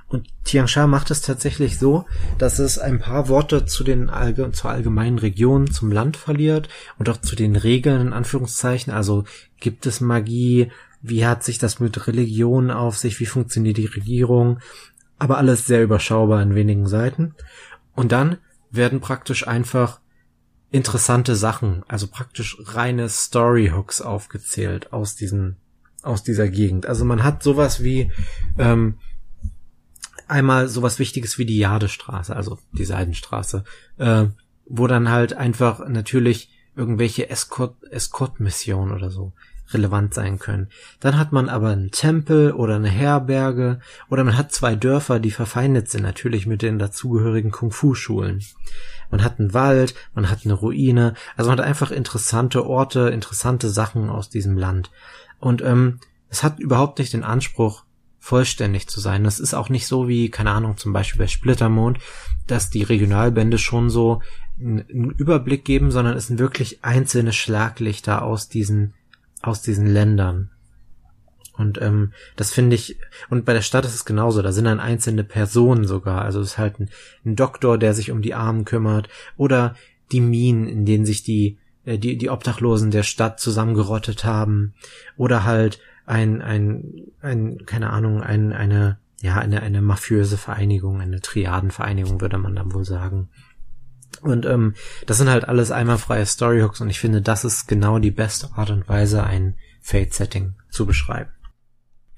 Und Tiangsha macht es tatsächlich so, dass es ein paar Worte zu den Allge zur allgemeinen Region, zum Land verliert und auch zu den Regeln in Anführungszeichen. Also gibt es Magie? Wie hat sich das mit Religion auf sich? Wie funktioniert die Regierung? Aber alles sehr überschaubar in wenigen Seiten. Und dann werden praktisch einfach interessante Sachen, also praktisch reine Storyhooks aufgezählt aus diesen, aus dieser Gegend. Also man hat sowas wie ähm, einmal sowas Wichtiges wie die Jadestraße, also die Seidenstraße, äh, wo dann halt einfach natürlich irgendwelche Escort, Escort-Missionen oder so relevant sein können. Dann hat man aber einen Tempel oder eine Herberge oder man hat zwei Dörfer, die verfeindet sind, natürlich mit den dazugehörigen Kung-Fu-Schulen. Man hat einen Wald, man hat eine Ruine, also man hat einfach interessante Orte, interessante Sachen aus diesem Land. Und ähm, es hat überhaupt nicht den Anspruch, vollständig zu sein. Das ist auch nicht so wie, keine Ahnung, zum Beispiel bei Splittermond, dass die Regionalbände schon so einen Überblick geben, sondern es sind wirklich einzelne Schlaglichter aus diesen, aus diesen Ländern. Und ähm, das finde ich, und bei der Stadt ist es genauso, da sind dann einzelne Personen sogar. Also es ist halt ein, ein Doktor, der sich um die Armen kümmert, oder die Minen, in denen sich die, äh, die, die Obdachlosen der Stadt zusammengerottet haben, oder halt ein, ein, ein, keine Ahnung, ein, eine, ja, eine, eine mafiöse Vereinigung, eine Triadenvereinigung, würde man dann wohl sagen. Und ähm, das sind halt alles einmalfreie Storyhooks und ich finde, das ist genau die beste Art und Weise, ein Fate-Setting zu beschreiben.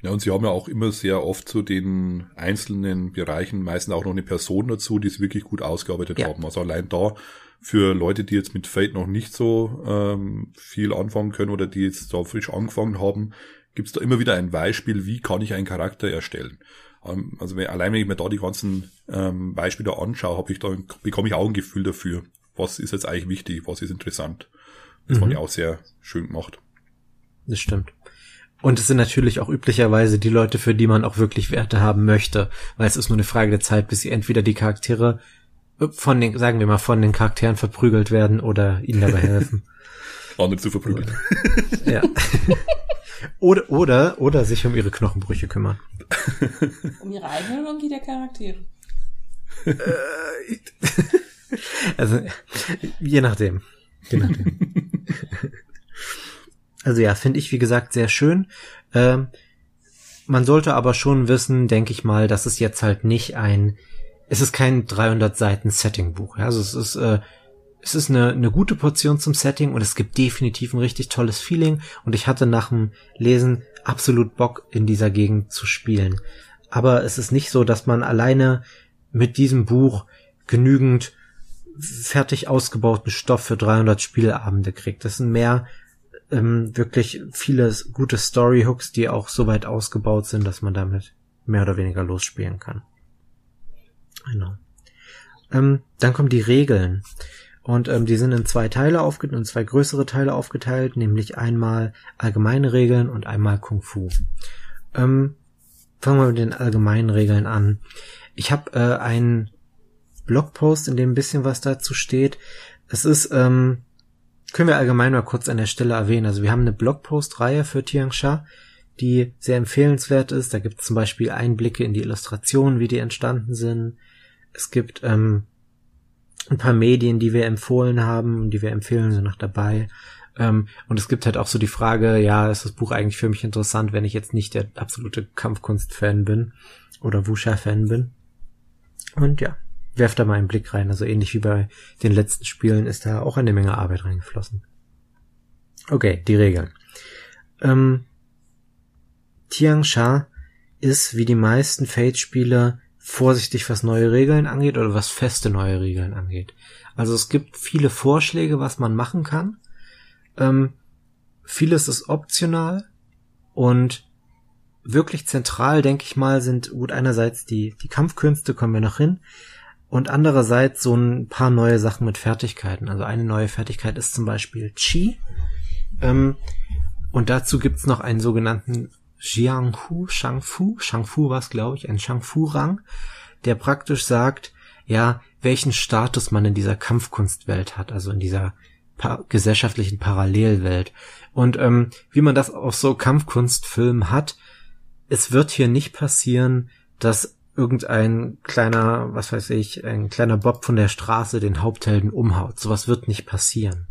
Ja, und sie haben ja auch immer sehr oft zu den einzelnen Bereichen meistens auch noch eine Person dazu, die es wirklich gut ausgearbeitet ja. haben. Also allein da für Leute, die jetzt mit Fate noch nicht so ähm, viel anfangen können oder die jetzt da frisch angefangen haben, gibt es da immer wieder ein Beispiel, wie kann ich einen Charakter erstellen. Ähm, also wenn, allein wenn ich mir da die ganzen ähm, Beispiele anschaue, habe ich da bekomme ich auch ein Gefühl dafür, was ist jetzt eigentlich wichtig, was ist interessant. Das mhm. fand ich auch sehr schön gemacht. Das stimmt. Und es sind natürlich auch üblicherweise die Leute, für die man auch wirklich Werte haben möchte, weil es ist nur eine Frage der Zeit, bis sie entweder die Charaktere von den, sagen wir mal, von den Charakteren verprügelt werden oder ihnen dabei helfen. Andere zu verprügeln. ja. Oder, oder, oder sich um ihre Knochenbrüche kümmern. Um ihre eigenen oder um die der Charaktere? Äh, also, je nachdem. Je nachdem. Also ja, finde ich, wie gesagt, sehr schön. Ähm, man sollte aber schon wissen, denke ich mal, dass es jetzt halt nicht ein, es ist kein 300 Seiten Setting Buch. Ja? Also es ist, äh, es ist eine, eine gute Portion zum Setting und es gibt definitiv ein richtig tolles Feeling und ich hatte nach dem Lesen absolut Bock in dieser Gegend zu spielen. Aber es ist nicht so, dass man alleine mit diesem Buch genügend fertig ausgebauten Stoff für 300 Spielabende kriegt. Das sind mehr ähm, wirklich viele gute Storyhooks, die auch so weit ausgebaut sind, dass man damit mehr oder weniger losspielen kann. Genau. Ähm, dann kommen die Regeln. Und ähm, die sind in zwei Teile aufgeteilt, in zwei größere Teile aufgeteilt, nämlich einmal allgemeine Regeln und einmal Kung Fu. Ähm, fangen wir mit den allgemeinen Regeln an. Ich habe äh, einen Blogpost, in dem ein bisschen was dazu steht. Es ist, ähm, können wir allgemein mal kurz an der Stelle erwähnen. Also wir haben eine Blogpost-Reihe für Tiangsha, die sehr empfehlenswert ist. Da gibt es zum Beispiel Einblicke in die Illustrationen, wie die entstanden sind. Es gibt ähm, ein paar Medien, die wir empfohlen haben, die wir empfehlen, sind noch dabei. Ähm, und es gibt halt auch so die Frage, ja, ist das Buch eigentlich für mich interessant, wenn ich jetzt nicht der absolute Kampfkunst-Fan bin oder Wusha-Fan bin. Und ja, werft da mal einen Blick rein. Also ähnlich wie bei den letzten Spielen ist da auch eine Menge Arbeit reingeflossen. Okay, die Regeln. Ähm, Tiangsha ist wie die meisten Fate-Spiele vorsichtig, was neue Regeln angeht oder was feste neue Regeln angeht. Also es gibt viele Vorschläge, was man machen kann. Ähm, vieles ist optional und wirklich zentral, denke ich mal, sind gut einerseits die, die Kampfkünste, kommen wir noch hin, und andererseits so ein paar neue Sachen mit Fertigkeiten. Also eine neue Fertigkeit ist zum Beispiel Chi. Ähm, und dazu gibt's noch einen sogenannten Jianghu, Shangfu, Shangfu war es, glaube ich, ein Shangfu-Rang, der praktisch sagt, ja, welchen Status man in dieser Kampfkunstwelt hat, also in dieser pa gesellschaftlichen Parallelwelt. Und ähm, wie man das auf so Kampfkunstfilmen hat, es wird hier nicht passieren, dass irgendein kleiner, was weiß ich, ein kleiner Bob von der Straße den Haupthelden umhaut. Sowas wird nicht passieren.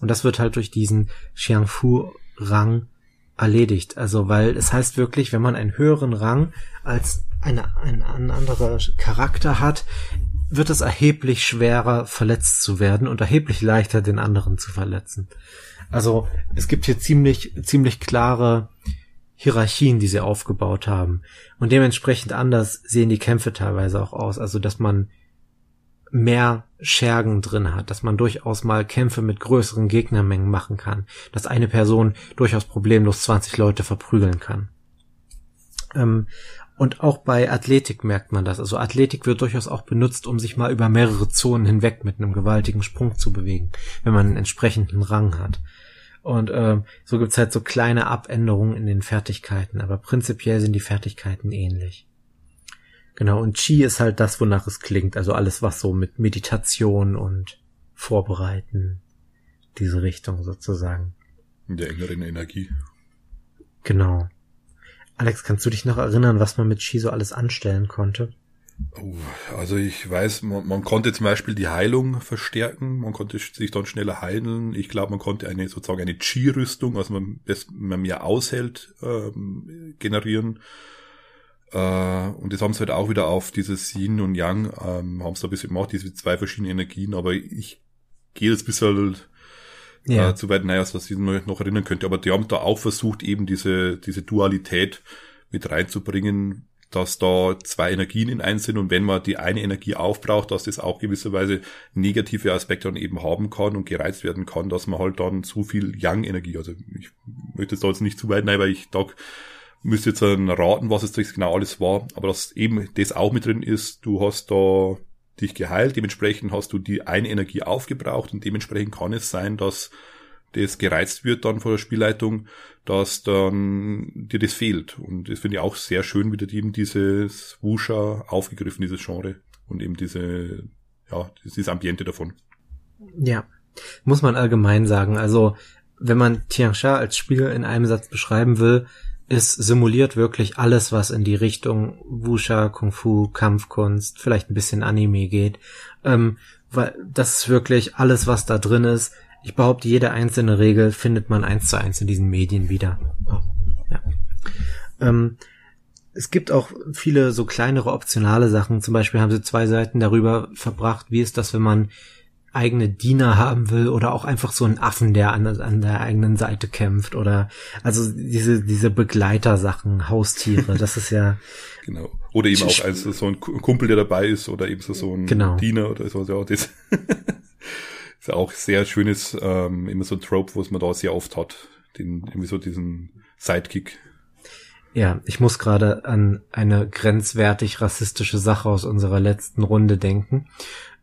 Und das wird halt durch diesen Xiangfu-Rang erledigt. Also, weil es heißt wirklich, wenn man einen höheren Rang als eine, ein, ein anderer Charakter hat, wird es erheblich schwerer verletzt zu werden und erheblich leichter den anderen zu verletzen. Also es gibt hier ziemlich ziemlich klare Hierarchien, die sie aufgebaut haben und dementsprechend anders sehen die Kämpfe teilweise auch aus. Also dass man mehr Schergen drin hat, dass man durchaus mal Kämpfe mit größeren Gegnermengen machen kann, dass eine Person durchaus problemlos 20 Leute verprügeln kann. Ähm, und auch bei Athletik merkt man das. Also Athletik wird durchaus auch benutzt, um sich mal über mehrere Zonen hinweg mit einem gewaltigen Sprung zu bewegen, wenn man einen entsprechenden Rang hat. Und äh, so gibt's halt so kleine Abänderungen in den Fertigkeiten, aber prinzipiell sind die Fertigkeiten ähnlich. Genau, und Chi ist halt das, wonach es klingt. Also alles, was so mit Meditation und Vorbereiten, diese Richtung sozusagen. In der inneren Energie. Genau. Alex, kannst du dich noch erinnern, was man mit Chi so alles anstellen konnte? Also ich weiß, man, man, konnte zum Beispiel die Heilung verstärken, man konnte sich dann schneller heilen. Ich glaube, man konnte eine sozusagen eine Chi-Rüstung, also man, man mehr aushält, ähm, generieren. Äh, und das haben sie halt auch wieder auf dieses Yin und Yang, ähm, haben sie da ein bisschen gemacht, diese zwei verschiedene Energien, aber ich gehe jetzt ein bisschen äh, ja. äh, zu weit, naja, was ich mich noch erinnern könnte, aber die haben da auch versucht, eben diese, diese Dualität mit reinzubringen, dass da zwei Energien in eins sind und wenn man die eine Energie aufbraucht, dass das auch gewisserweise negative Aspekte dann eben haben kann und gereizt werden kann, dass man halt dann zu viel Yang-Energie, also ich möchte jetzt da jetzt nicht zu weit, nein, weil ich da müsste jetzt raten, was es genau alles war, aber dass eben das auch mit drin ist, du hast da dich geheilt, dementsprechend hast du die eine Energie aufgebraucht und dementsprechend kann es sein, dass das gereizt wird dann von der Spielleitung, dass dann dir das fehlt. Und das finde ich auch sehr schön, wie der eben dieses Wusha aufgegriffen, dieses Genre und eben diese, ja, dieses Ambiente davon. Ja, muss man allgemein sagen. Also, wenn man Tiansha als Spiel in einem Satz beschreiben will, es simuliert wirklich alles, was in die Richtung Wusha, Kung Fu, Kampfkunst, vielleicht ein bisschen Anime geht. Ähm, weil das ist wirklich alles, was da drin ist. Ich behaupte, jede einzelne Regel findet man eins zu eins in diesen Medien wieder. Oh, ja. ähm, es gibt auch viele so kleinere optionale Sachen. Zum Beispiel haben sie zwei Seiten darüber verbracht, wie ist das, wenn man eigene Diener haben will oder auch einfach so einen Affen, der an, an der eigenen Seite kämpft oder also diese diese Begleitersachen, Haustiere, das ist ja genau oder eben auch als so ein Kumpel, der dabei ist oder eben so, so ein genau. Diener oder so ja das ist auch sehr schönes ähm, immer so ein Trope, was man da sehr oft hat, den irgendwie so diesen Sidekick. Ja, ich muss gerade an eine grenzwertig rassistische Sache aus unserer letzten Runde denken.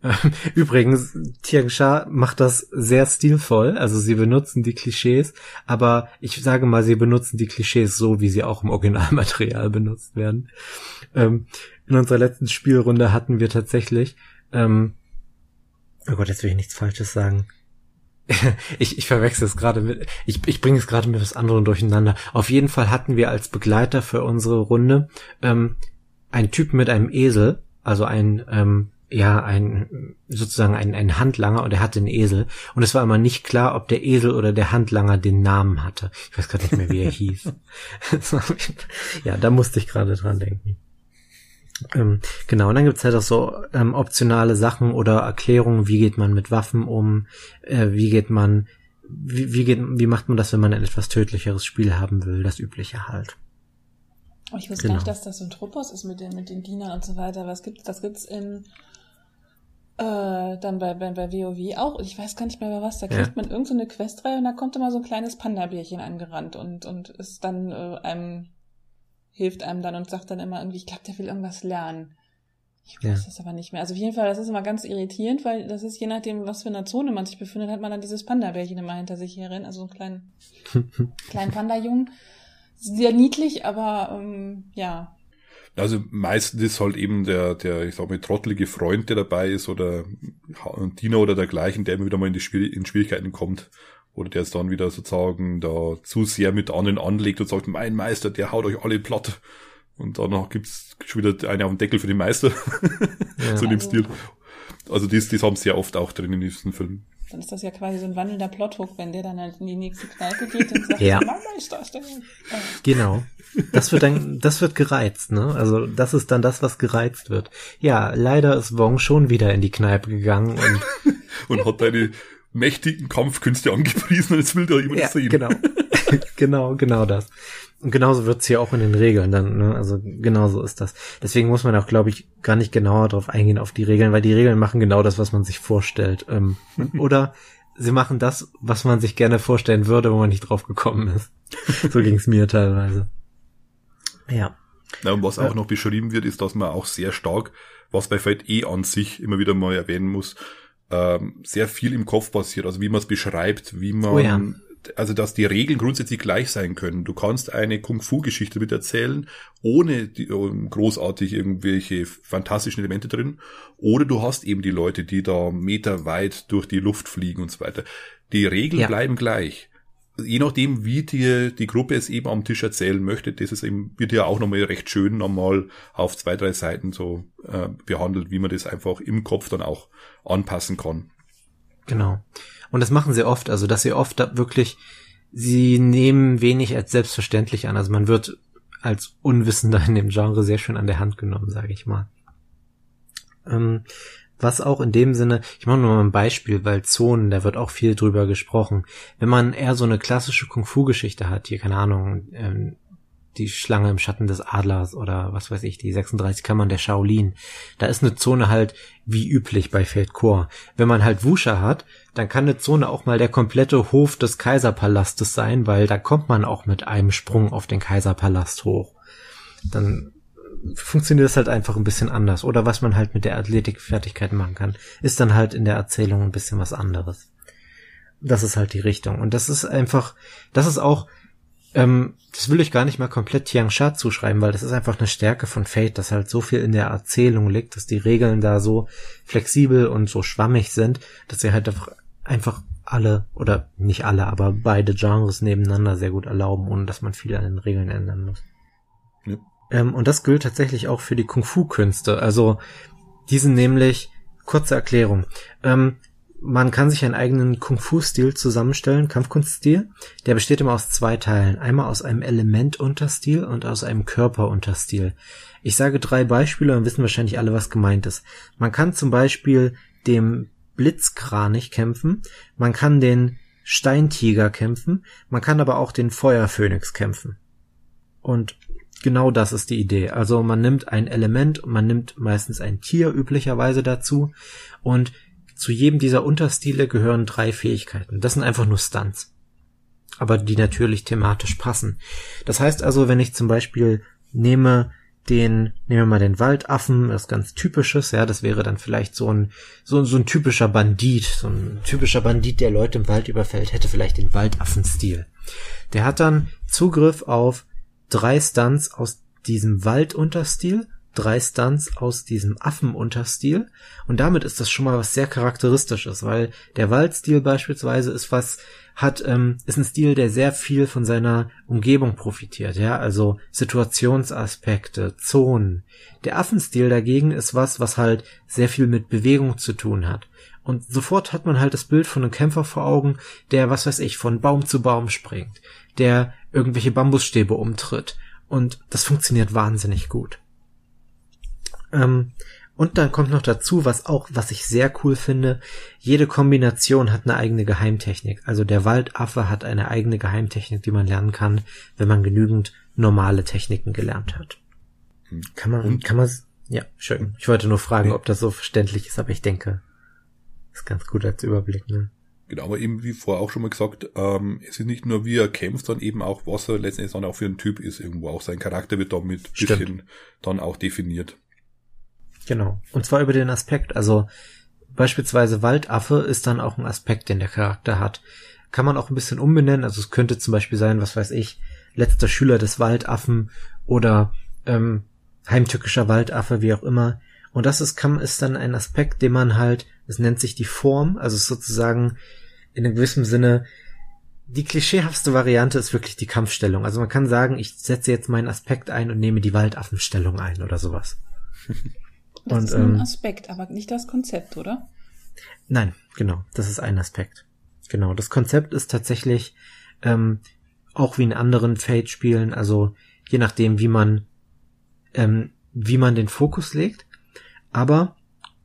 Übrigens, Tiang Sha macht das sehr stilvoll, also sie benutzen die Klischees, aber ich sage mal, sie benutzen die Klischees so, wie sie auch im Originalmaterial benutzt werden. Ähm, in unserer letzten Spielrunde hatten wir tatsächlich, ähm, oh Gott, jetzt will ich nichts Falsches sagen. ich, ich verwechsel es gerade mit, ich, ich bringe es gerade mit was anderem durcheinander. Auf jeden Fall hatten wir als Begleiter für unsere Runde ähm, einen Typen mit einem Esel, also ein ähm, ja ein sozusagen ein, ein Handlanger und er hatte einen Esel und es war immer nicht klar, ob der Esel oder der Handlanger den Namen hatte. Ich weiß gerade nicht mehr, wie er hieß. ja, da musste ich gerade dran denken. Ähm, genau, und dann gibt's halt auch so ähm, optionale Sachen oder Erklärungen, wie geht man mit Waffen um, äh, wie geht man, wie, wie, geht, wie macht man das, wenn man ein etwas tödlicheres Spiel haben will, das übliche halt. Ich wusste genau. gar nicht, dass das so ein Tropos ist mit den, mit den Dienern und so weiter. Was gibt's, das gibt's in äh, dann bei, bei, bei WoW auch, ich weiß gar nicht mehr bei was, da kriegt ja. man irgendeine so Questreihe und da kommt immer so ein kleines Panda-Bärchen angerannt und, und ist dann äh, einem, hilft einem dann und sagt dann immer irgendwie, ich glaube, der will irgendwas lernen. Ich weiß ja. das aber nicht mehr. Also auf jeden Fall, das ist immer ganz irritierend, weil das ist je nachdem, was für eine Zone man sich befindet, hat man dann dieses Panda-Bärchen immer hinter sich herrennen, also so einen kleinen, kleinen Panda-Jungen. Sehr niedlich, aber ähm, ja, also meistens ist halt eben der, der, ich sag mal, trottelige Freund, der dabei ist oder ein Diener oder dergleichen, der immer wieder mal in die Schwier in Schwierigkeiten kommt. Oder der es dann wieder sozusagen da zu sehr mit anderen anlegt und sagt, mein Meister, der haut euch alle platt. Und danach gibt's schon wieder eine auf den Deckel für den Meister. Ja. so in dem Stil. Also das, das haben sie ja oft auch drin in diesen Filmen dann ist das ja quasi so ein wandelnder Plothook, wenn der dann halt in die nächste Kneipe geht und sagt, ja. Mama ist? Genau. Das wird dann, das wird gereizt, ne? Also das ist dann das, was gereizt wird. Ja, leider ist Wong schon wieder in die Kneipe gegangen und und hat deine mächtigen Kampfkünste angepriesen und jetzt will da jemand ja, sehen. Genau. genau, genau das. Und genauso wird's hier auch in den Regeln dann, ne? Also genauso ist das. Deswegen muss man auch, glaube ich, gar nicht genauer drauf eingehen auf die Regeln, weil die Regeln machen genau das, was man sich vorstellt. Ähm, oder sie machen das, was man sich gerne vorstellen würde, wo man nicht drauf gekommen ist. so ging's mir teilweise. Ja. Na, und was auch noch beschrieben wird, ist, dass man auch sehr stark, was bei Fate eh an sich immer wieder mal erwähnen muss, ähm, sehr viel im Kopf passiert, also wie man es beschreibt, wie man oh ja also dass die Regeln grundsätzlich gleich sein können. Du kannst eine Kung-Fu-Geschichte mit erzählen, ohne die, ähm, großartig irgendwelche fantastischen Elemente drin. Oder du hast eben die Leute, die da meterweit durch die Luft fliegen und so weiter. Die Regeln ja. bleiben gleich. Je nachdem, wie dir die Gruppe es eben am Tisch erzählen möchte, das ist eben, wird ja auch nochmal recht schön nochmal auf zwei, drei Seiten so äh, behandelt, wie man das einfach im Kopf dann auch anpassen kann. Genau. Und das machen sie oft, also dass sie oft wirklich, sie nehmen wenig als selbstverständlich an. Also man wird als Unwissender in dem Genre sehr schön an der Hand genommen, sage ich mal. Ähm, was auch in dem Sinne, ich mache nur mal ein Beispiel, weil Zonen, da wird auch viel drüber gesprochen. Wenn man eher so eine klassische Kung-Fu-Geschichte hat, hier, keine Ahnung, ähm, die Schlange im Schatten des Adlers oder was weiß ich, die 36 Kammern der Shaolin. Da ist eine Zone halt wie üblich bei Feldchor. Wenn man halt Wusha hat, dann kann eine Zone auch mal der komplette Hof des Kaiserpalastes sein, weil da kommt man auch mit einem Sprung auf den Kaiserpalast hoch. Dann funktioniert das halt einfach ein bisschen anders. Oder was man halt mit der Athletikfertigkeit machen kann, ist dann halt in der Erzählung ein bisschen was anderes. Das ist halt die Richtung. Und das ist einfach, das ist auch ähm, das will ich gar nicht mal komplett Tiang Sha zuschreiben, weil das ist einfach eine Stärke von Fate, dass halt so viel in der Erzählung liegt, dass die Regeln da so flexibel und so schwammig sind, dass sie halt einfach, einfach alle oder nicht alle, aber beide Genres nebeneinander sehr gut erlauben, ohne dass man viel an den Regeln ändern muss. Ja. Ähm, und das gilt tatsächlich auch für die Kung-Fu-Künste. Also, die sind nämlich, kurze Erklärung, ähm, man kann sich einen eigenen Kung-Fu-Stil zusammenstellen, Kampfkunststil. Der besteht immer aus zwei Teilen. Einmal aus einem Elementunterstil und aus einem Körperunterstil. Ich sage drei Beispiele und wissen wahrscheinlich alle, was gemeint ist. Man kann zum Beispiel dem Blitzkranich kämpfen, man kann den Steintiger kämpfen, man kann aber auch den Feuerphönix kämpfen. Und genau das ist die Idee. Also man nimmt ein Element, man nimmt meistens ein Tier üblicherweise dazu und zu jedem dieser Unterstile gehören drei Fähigkeiten. Das sind einfach nur Stunts. Aber die natürlich thematisch passen. Das heißt also, wenn ich zum Beispiel nehme den, nehmen wir mal den Waldaffen, das ganz typisches, ja, das wäre dann vielleicht so ein, so, so ein typischer Bandit, so ein typischer Bandit, der Leute im Wald überfällt, hätte vielleicht den Waldaffenstil. Der hat dann Zugriff auf drei Stunts aus diesem Waldunterstil, drei Stunts aus diesem Affenunterstil und damit ist das schon mal was sehr charakteristisches, weil der Waldstil beispielsweise ist was hat ähm, ist ein Stil, der sehr viel von seiner Umgebung profitiert, ja, also Situationsaspekte, Zonen. Der Affenstil dagegen ist was, was halt sehr viel mit Bewegung zu tun hat. Und sofort hat man halt das Bild von einem Kämpfer vor Augen, der, was weiß ich, von Baum zu Baum springt, der irgendwelche Bambusstäbe umtritt. Und das funktioniert wahnsinnig gut. Ähm, und dann kommt noch dazu, was auch, was ich sehr cool finde, jede Kombination hat eine eigene Geheimtechnik. Also der Waldaffe hat eine eigene Geheimtechnik, die man lernen kann, wenn man genügend normale Techniken gelernt hat. Kann man, und? kann man, ja, schön. Ich wollte nur fragen, ob das so verständlich ist, aber ich denke, ist ganz gut als Überblick, ne? Genau, aber eben wie vorher auch schon mal gesagt, ähm, es ist nicht nur wie er kämpft, sondern eben auch, was er letztendlich dann auch für ein Typ ist irgendwo. Auch sein Charakter wird damit Stimmt. bisschen dann auch definiert. Genau. Und zwar über den Aspekt, also beispielsweise Waldaffe ist dann auch ein Aspekt, den der Charakter hat. Kann man auch ein bisschen umbenennen, also es könnte zum Beispiel sein, was weiß ich, letzter Schüler des Waldaffen oder ähm, heimtückischer Waldaffe, wie auch immer. Und das ist, kann, ist dann ein Aspekt, den man halt, es nennt sich die Form, also sozusagen in einem gewissen Sinne, die klischeehaftste Variante ist wirklich die Kampfstellung. Also man kann sagen, ich setze jetzt meinen Aspekt ein und nehme die Waldaffenstellung ein oder sowas. Das und, ist ein ähm, Aspekt, aber nicht das Konzept, oder? Nein, genau, das ist ein Aspekt. Genau, das Konzept ist tatsächlich ähm, auch wie in anderen Fate-Spielen, also je nachdem, wie man ähm, wie man den Fokus legt. Aber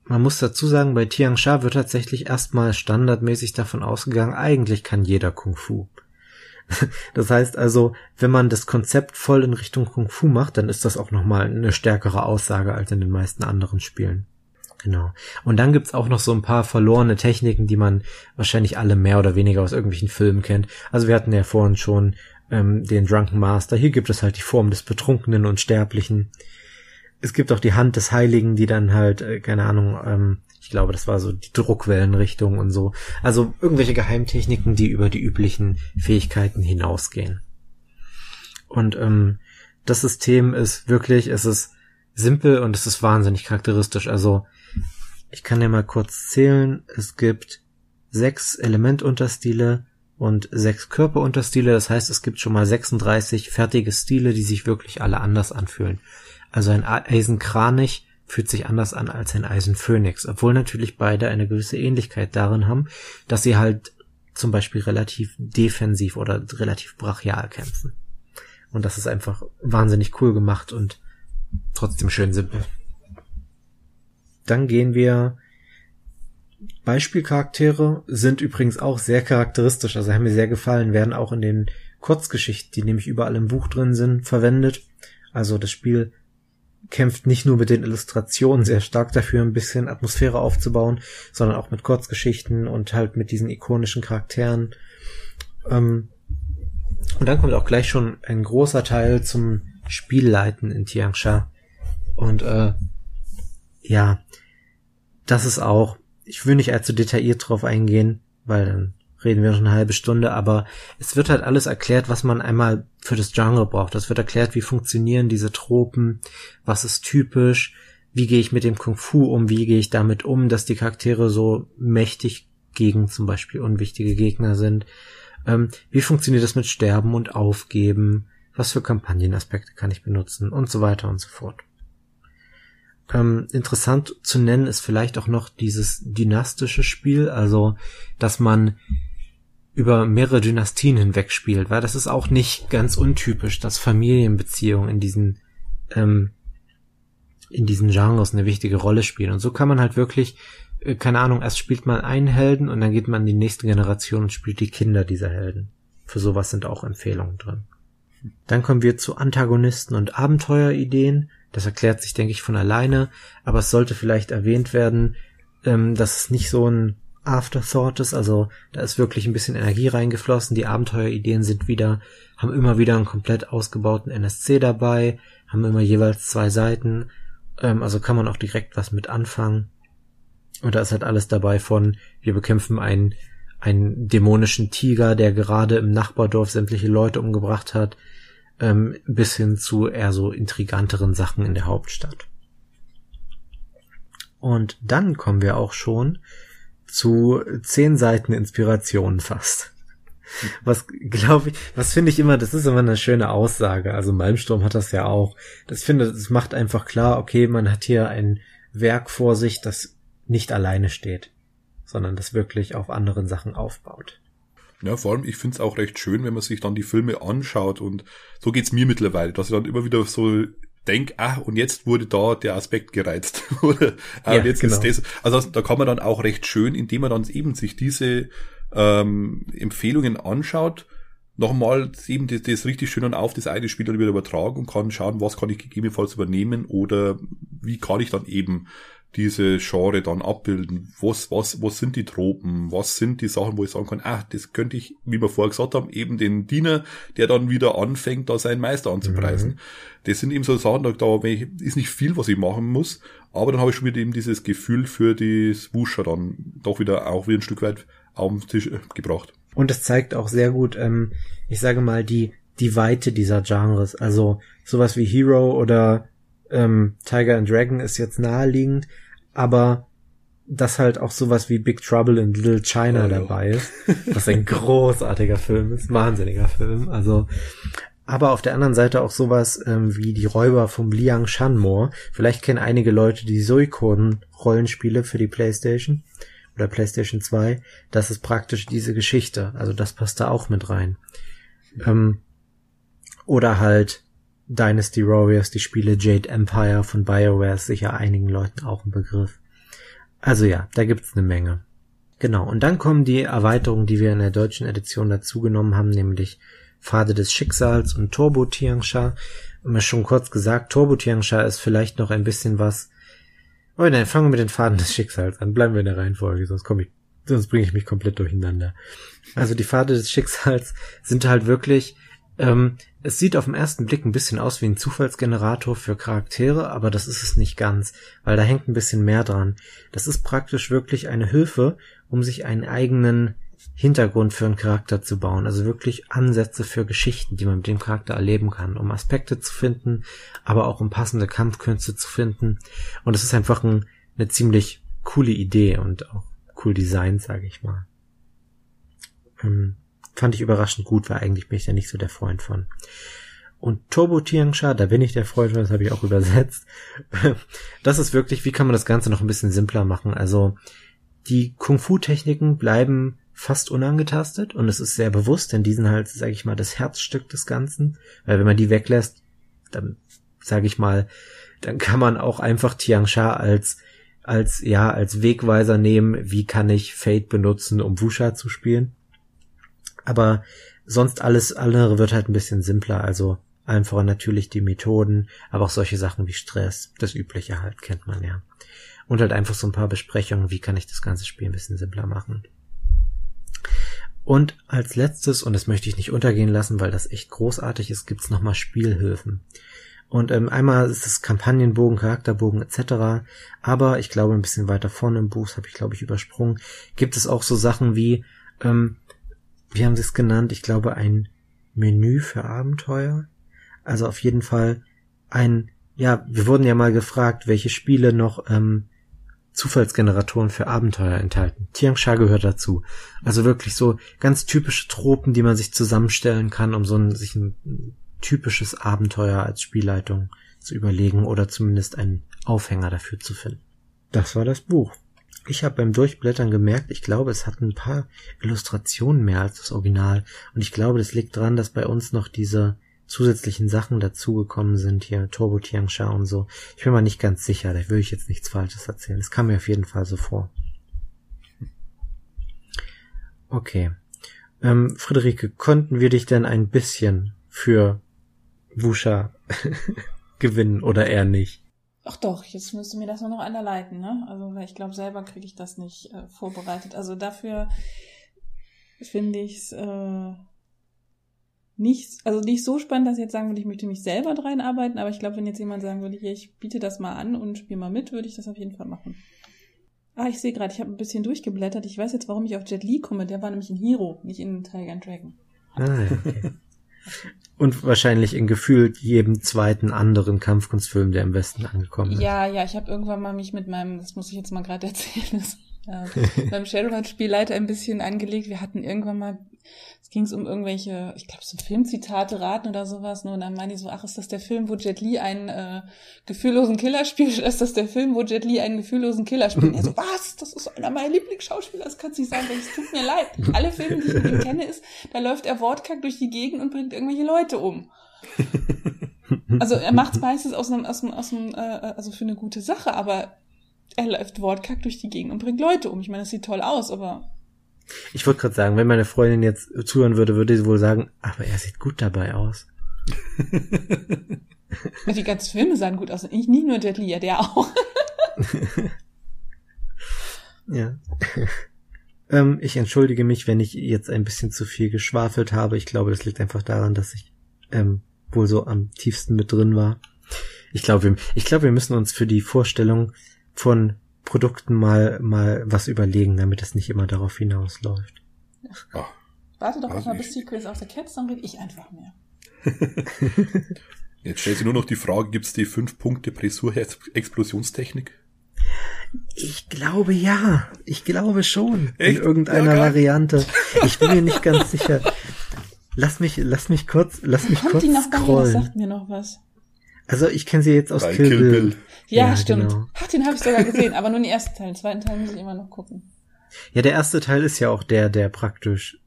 man muss dazu sagen, bei Tiangsha wird tatsächlich erstmal standardmäßig davon ausgegangen, eigentlich kann jeder Kung Fu. Das heißt also, wenn man das Konzept voll in Richtung Kung Fu macht, dann ist das auch nochmal eine stärkere Aussage als in den meisten anderen Spielen. Genau. Und dann gibt's auch noch so ein paar verlorene Techniken, die man wahrscheinlich alle mehr oder weniger aus irgendwelchen Filmen kennt. Also wir hatten ja vorhin schon ähm, den Drunken Master. Hier gibt es halt die Form des Betrunkenen und Sterblichen. Es gibt auch die Hand des Heiligen, die dann halt, äh, keine Ahnung, ähm, ich glaube, das war so die Druckwellenrichtung und so. Also irgendwelche Geheimtechniken, die über die üblichen Fähigkeiten hinausgehen. Und ähm, das System ist wirklich, es ist simpel und es ist wahnsinnig charakteristisch. Also ich kann dir mal kurz zählen. Es gibt sechs Elementunterstile und sechs Körperunterstile. Das heißt, es gibt schon mal 36 fertige Stile, die sich wirklich alle anders anfühlen. Also ein Eisenkranich fühlt sich anders an als ein Eisenphönix, obwohl natürlich beide eine gewisse Ähnlichkeit darin haben, dass sie halt zum Beispiel relativ defensiv oder relativ brachial kämpfen. Und das ist einfach wahnsinnig cool gemacht und trotzdem schön simpel. Dann gehen wir Beispielcharaktere sind übrigens auch sehr charakteristisch, also haben mir sehr gefallen, werden auch in den Kurzgeschichten, die nämlich überall im Buch drin sind, verwendet. Also das Spiel kämpft nicht nur mit den Illustrationen sehr stark dafür, ein bisschen Atmosphäre aufzubauen, sondern auch mit Kurzgeschichten und halt mit diesen ikonischen Charakteren. Ähm, und dann kommt auch gleich schon ein großer Teil zum Spielleiten in Tiangsha. Und äh, ja, das ist auch, ich will nicht allzu detailliert drauf eingehen, weil dann reden wir noch eine halbe Stunde, aber es wird halt alles erklärt, was man einmal für das Genre braucht. Es wird erklärt, wie funktionieren diese Tropen, was ist typisch, wie gehe ich mit dem Kung Fu um, wie gehe ich damit um, dass die Charaktere so mächtig gegen zum Beispiel unwichtige Gegner sind. Ähm, wie funktioniert das mit Sterben und Aufgeben? Was für Kampagnenaspekte kann ich benutzen? Und so weiter und so fort. Ähm, interessant zu nennen ist vielleicht auch noch dieses dynastische Spiel, also dass man über mehrere Dynastien hinweg spielt, weil das ist auch nicht ganz untypisch, dass Familienbeziehungen in diesen ähm, in diesen Genres eine wichtige Rolle spielen. Und so kann man halt wirklich, äh, keine Ahnung, erst spielt man einen Helden und dann geht man in die nächste Generation und spielt die Kinder dieser Helden. Für sowas sind auch Empfehlungen drin. Dann kommen wir zu Antagonisten und Abenteuerideen. Das erklärt sich, denke ich, von alleine, aber es sollte vielleicht erwähnt werden, ähm, dass es nicht so ein Afterthought ist, also da ist wirklich ein bisschen Energie reingeflossen. Die Abenteuerideen sind wieder, haben immer wieder einen komplett ausgebauten NSC dabei, haben immer jeweils zwei Seiten, ähm, also kann man auch direkt was mit anfangen. Und da ist halt alles dabei von, wir bekämpfen einen, einen dämonischen Tiger, der gerade im Nachbardorf sämtliche Leute umgebracht hat, ähm, bis hin zu eher so intriganteren Sachen in der Hauptstadt. Und dann kommen wir auch schon zu zehn Seiten Inspiration fast. Was glaube ich, was finde ich immer, das ist immer eine schöne Aussage. Also Malmsturm hat das ja auch. Das finde, das macht einfach klar, okay, man hat hier ein Werk vor sich, das nicht alleine steht, sondern das wirklich auf anderen Sachen aufbaut. Ja, vor allem, ich finde es auch recht schön, wenn man sich dann die Filme anschaut und so geht's mir mittlerweile, dass ich dann immer wieder so denk, ah, und jetzt wurde da der Aspekt gereizt. Oder ah, ja, jetzt genau. ist das. Also da kann man dann auch recht schön, indem man dann eben sich diese ähm, Empfehlungen anschaut, nochmal eben das, das richtig schön dann auf das eine Spiel dann wieder übertragen und kann schauen, was kann ich gegebenenfalls übernehmen oder wie kann ich dann eben diese Genre dann abbilden? Was, was, was sind die Tropen? Was sind die Sachen, wo ich sagen kann, ah, das könnte ich, wie wir vorher gesagt haben, eben den Diener, der dann wieder anfängt, da seinen Meister anzupreisen. Mhm. Das sind eben so Sachen, da, da ist nicht viel, was ich machen muss, aber dann habe ich schon wieder eben dieses Gefühl für das Wuscher dann doch wieder auch wieder ein Stück weit auf den Tisch äh, gebracht. Und es zeigt auch sehr gut, ähm, ich sage mal, die, die Weite dieser Genres. Also sowas wie Hero oder ähm, Tiger and Dragon ist jetzt naheliegend, aber dass halt auch sowas wie Big Trouble in Little China oh, dabei ist, was ein großartiger Film ist, wahnsinniger Film. Also, aber auf der anderen Seite auch sowas ähm, wie die Räuber vom Liang Shanmore. Vielleicht kennen einige Leute die Suikoden-Rollenspiele für die PlayStation oder PlayStation 2. Das ist praktisch diese Geschichte. Also das passt da auch mit rein. Ähm, oder halt Dynasty Warriors, die Spiele Jade Empire von BioWare ist sicher einigen Leuten auch ein Begriff. Also ja, da gibt's eine Menge. Genau, und dann kommen die Erweiterungen, die wir in der deutschen Edition dazugenommen haben, nämlich Pfade des Schicksals und Turbo Tiangsha. Und schon kurz gesagt, Turbo Tiangsha ist vielleicht noch ein bisschen was. Oh nein, fangen wir mit den Pfaden des Schicksals an. Bleiben wir in der Reihenfolge, sonst komme ich, sonst bringe ich mich komplett durcheinander. Also die Pfade des Schicksals sind halt wirklich ähm, es sieht auf den ersten Blick ein bisschen aus wie ein Zufallsgenerator für Charaktere, aber das ist es nicht ganz, weil da hängt ein bisschen mehr dran. Das ist praktisch wirklich eine Hilfe, um sich einen eigenen Hintergrund für einen Charakter zu bauen, also wirklich Ansätze für Geschichten, die man mit dem Charakter erleben kann, um Aspekte zu finden, aber auch um passende Kampfkünste zu finden. Und es ist einfach ein, eine ziemlich coole Idee und auch cool designt, sage ich mal. Ähm, fand ich überraschend gut, weil eigentlich bin ich da nicht so der Freund von. Und Turbo Tiangsha, da bin ich der Freund von, das habe ich auch übersetzt. Das ist wirklich, wie kann man das Ganze noch ein bisschen simpler machen? Also die Kung-Fu-Techniken bleiben fast unangetastet und es ist sehr bewusst, denn die sind halt, sage ich mal, das Herzstück des Ganzen. Weil wenn man die weglässt, dann sage ich mal, dann kann man auch einfach Tiangsha als als ja als Wegweiser nehmen, wie kann ich Fate benutzen, um Wusha zu spielen. Aber sonst alles andere wird halt ein bisschen simpler, also einfacher natürlich die Methoden, aber auch solche Sachen wie Stress, das übliche halt kennt man ja. Und halt einfach so ein paar Besprechungen, wie kann ich das ganze Spiel ein bisschen simpler machen. Und als letztes, und das möchte ich nicht untergehen lassen, weil das echt großartig ist, gibt's nochmal Spielhilfen. Und ähm, einmal ist es Kampagnenbogen, Charakterbogen etc. Aber ich glaube, ein bisschen weiter vorne im Buch, habe ich glaube ich übersprungen, gibt es auch so Sachen wie ähm, wie haben sie es genannt? Ich glaube, ein Menü für Abenteuer. Also auf jeden Fall ein, ja, wir wurden ja mal gefragt, welche Spiele noch ähm, Zufallsgeneratoren für Abenteuer enthalten. Tiangsha gehört dazu. Also wirklich so ganz typische Tropen, die man sich zusammenstellen kann, um so ein, sich ein typisches Abenteuer als Spielleitung zu überlegen oder zumindest einen Aufhänger dafür zu finden. Das war das Buch. Ich habe beim Durchblättern gemerkt, ich glaube, es hat ein paar Illustrationen mehr als das Original. Und ich glaube, das liegt daran, dass bei uns noch diese zusätzlichen Sachen dazugekommen sind, hier Turbo Tiangsha und so. Ich bin mal nicht ganz sicher, da will ich jetzt nichts Falsches erzählen. Es kam mir auf jeden Fall so vor. Okay. Ähm, Friederike, konnten wir dich denn ein bisschen für Wusha gewinnen oder eher nicht? Ach doch, jetzt müsste mir das nur noch einer leiten, ne? Also ich glaube, selber kriege ich das nicht äh, vorbereitet. Also dafür finde ich es äh, nicht, also nicht so spannend, dass ich jetzt sagen würde, ich möchte mich selber rein arbeiten, aber ich glaube, wenn jetzt jemand sagen würde, hier, ich biete das mal an und spiele mal mit, würde ich das auf jeden Fall machen. Ah, ich sehe gerade, ich habe ein bisschen durchgeblättert. Ich weiß jetzt, warum ich auf Jet Li komme. Der war nämlich ein Hero, nicht in Tiger and Dragon. Ah, okay. Und wahrscheinlich in gefühlt jedem zweiten anderen Kampfkunstfilm, der im Westen angekommen ist. Ja, ja, ich habe irgendwann mal mich mit meinem, das muss ich jetzt mal gerade erzählen, das, äh, beim Shadowrun-Spielleiter ein bisschen angelegt. Wir hatten irgendwann mal es ging um irgendwelche, ich glaube, so Filmzitate raten oder sowas. Ne? Und dann meine ich so, ach, ist das der Film, wo Jet Li einen äh, gefühllosen Killer spielt? Ist das der Film, wo Jet Li einen gefühllosen Killer spielt? Und er so, was? Das ist einer meiner Lieblingsschauspieler, das kann nicht sein, weil es tut mir leid. Alle Filme, die ich mit ihm kenne, ist, da läuft er wortkack durch die Gegend und bringt irgendwelche Leute um. Also er macht es meistens aus einem, aus einem, aus einem, äh, also für eine gute Sache, aber er läuft wortkack durch die Gegend und bringt Leute um. Ich meine, das sieht toll aus, aber ich wollte gerade sagen, wenn meine Freundin jetzt zuhören würde, würde sie wohl sagen, aber er sieht gut dabei aus. Die ganzen Filme sahen gut aus. Ich nicht nur Li, ja, der auch. ja. ähm, ich entschuldige mich, wenn ich jetzt ein bisschen zu viel geschwafelt habe. Ich glaube, das liegt einfach daran, dass ich ähm, wohl so am tiefsten mit drin war. Ich glaube, ich glaube, wir müssen uns für die Vorstellung von Produkten mal, mal was überlegen, damit es nicht immer darauf hinausläuft. Ja. Warte doch also mal bis Secrets of the Cats, dann rede ich einfach mehr. Jetzt stellt sich nur noch die Frage, gibt es die fünf Punkte Pressur-Explosionstechnik? Ich glaube ja. Ich glaube schon. Echt? In irgendeiner ja, Variante. Ich bin mir nicht ganz sicher. Lass mich, lass mich kurz, lass mich Kommt kurz die noch scrollen. Sagt mir noch was. Also ich kenne sie jetzt aus Kill, Kill Bill. Bill. Ja, ja stimmt. Genau. Ach, den habe ich sogar gesehen, aber nur den ersten Teil. Den zweiten Teil muss ich immer noch gucken. Ja, der erste Teil ist ja auch der, der praktisch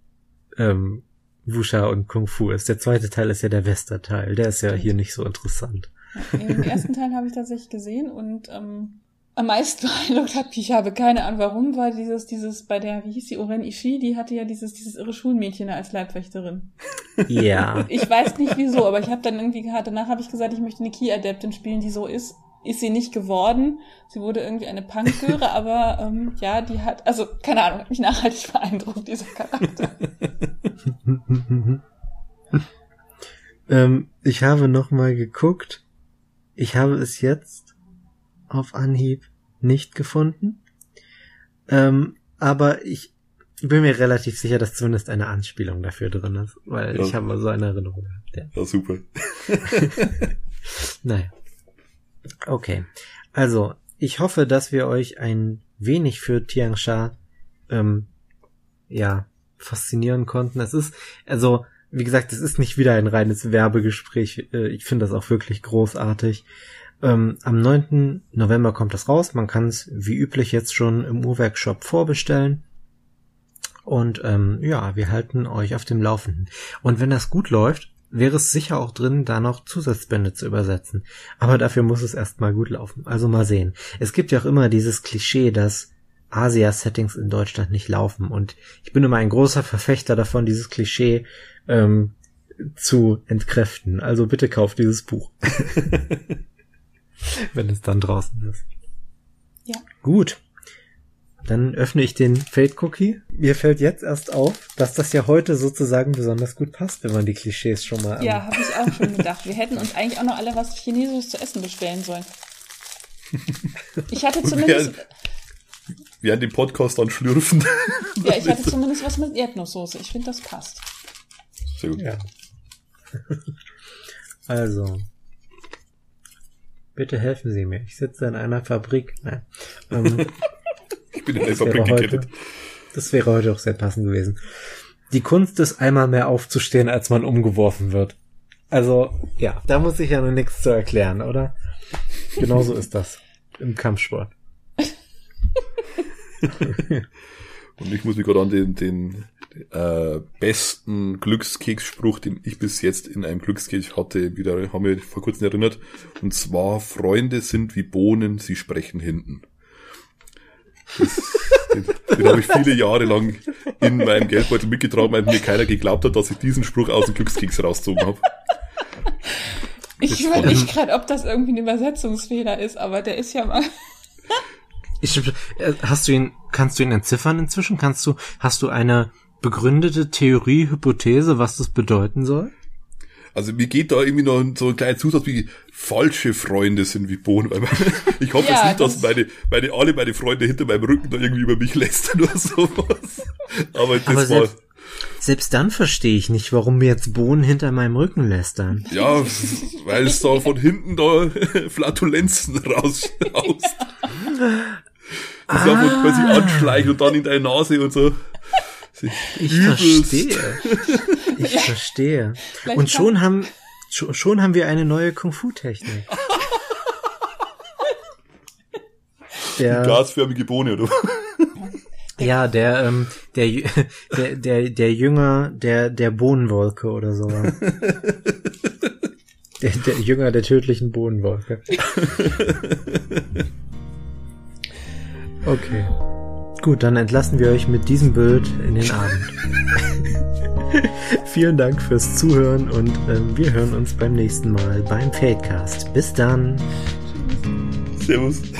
ähm, Wusha und Kung Fu ist. Der zweite Teil ist ja der Westerteil. Der ist ja hier nicht so interessant. Ja, den ersten Teil habe ich tatsächlich gesehen und ähm, am meisten beeindruckt hat mich, ich habe keine Ahnung warum, war dieses, dieses, bei der, wie hieß die, Oren Ishii, die hatte ja dieses, dieses irre Schulmädchen als Leibwächterin. Ja. Ich weiß nicht wieso, aber ich habe dann irgendwie gehabt, danach habe ich gesagt, ich möchte eine Key-Adeptin spielen, die so ist. Ist sie nicht geworden. Sie wurde irgendwie eine Punkgöre, aber ähm, ja, die hat, also keine Ahnung, hat mich nachhaltig beeindruckt, dieser Charakter. ähm, ich habe noch mal geguckt. Ich habe es jetzt auf Anhieb nicht gefunden. Ähm, aber ich bin mir relativ sicher, dass zumindest eine Anspielung dafür drin ist, weil ja. ich habe mal so eine Erinnerung gehabt. Ja, ja super. naja. Okay. Also, ich hoffe, dass wir euch ein wenig für Tiangsha ähm, ja, faszinieren konnten. Es ist, also, wie gesagt, es ist nicht wieder ein reines Werbegespräch. Äh, ich finde das auch wirklich großartig. Ähm, am 9. November kommt das raus. Man kann es wie üblich jetzt schon im Uhrwerkshop vorbestellen. Und ähm, ja, wir halten euch auf dem Laufenden. Und wenn das gut läuft, wäre es sicher auch drin, da noch Zusatzbände zu übersetzen. Aber dafür muss es erstmal gut laufen. Also mal sehen. Es gibt ja auch immer dieses Klischee, dass Asia-Settings in Deutschland nicht laufen. Und ich bin immer ein großer Verfechter davon, dieses Klischee ähm, zu entkräften. Also bitte kauft dieses Buch. wenn es dann draußen ist. Ja. Gut. Dann öffne ich den Fade Cookie. Mir fällt jetzt erst auf, dass das ja heute sozusagen besonders gut passt, wenn man die Klischees schon mal. Ja, habe ich auch schon gedacht. Wir hätten uns eigentlich auch noch alle was Chinesisches zu essen bestellen sollen. Ich hatte zumindest. Wir werden den Podcast dann schlürfen. Ja, ich hatte zumindest was mit Erdnusssoße. Ich finde, das passt. Sehr gut. Ja. Also, Bitte helfen Sie mir. Ich sitze in einer Fabrik. Nein. Ähm, bin in der gekettet. Das wäre heute auch sehr passend gewesen. Die Kunst ist einmal mehr aufzustehen, als man umgeworfen wird. Also, ja, da muss ich ja nur nichts zu erklären, oder? Genauso ist das im Kampfsport. Und ich muss mich gerade an den, den, äh, besten Glückskeksspruch, den ich bis jetzt in einem Glückskeks hatte, wieder haben wir vor kurzem erinnert. Und zwar, Freunde sind wie Bohnen, sie sprechen hinten. Das, den den habe ich viele Jahre lang in meinem Geldbeutel mitgetragen, weil mir keiner geglaubt hat, dass ich diesen Spruch aus dem Glückskeks rausgezogen habe. Ich überlege gerade, ob das irgendwie ein Übersetzungsfehler ist, aber der ist ja mal. Ich, äh, hast du ihn, kannst du ihn entziffern inzwischen? Kannst du, hast du eine begründete Theorie, Hypothese, was das bedeuten soll? Also mir geht da irgendwie noch so ein kleiner Zusatz wie falsche Freunde sind wie Bohnen. Weil ich hoffe ja, jetzt nicht, dass meine, meine, alle meine Freunde hinter meinem Rücken da irgendwie über mich lästern oder sowas. Aber das Aber war. Selbst, selbst dann verstehe ich nicht, warum mir jetzt Bohnen hinter meinem Rücken lästern. Ja, weil es da von hinten da Flatulenzen raus, raus. Das ah. einfach quasi anschleicht und dann in deine Nase und so. Ich Übelst. verstehe. Ich verstehe. Und schon haben, schon haben wir eine neue Kung-Fu-Technik. Der, Die gasförmige Bohne, oder? Ja, der, ähm, der, der, der, der Jünger der, der Bohnenwolke oder so. Der, der Jünger der tödlichen Bohnenwolke. Okay. Gut, dann entlassen wir euch mit diesem Bild in den Abend. Vielen Dank fürs Zuhören und äh, wir hören uns beim nächsten Mal beim Fadecast. Bis dann. Servus.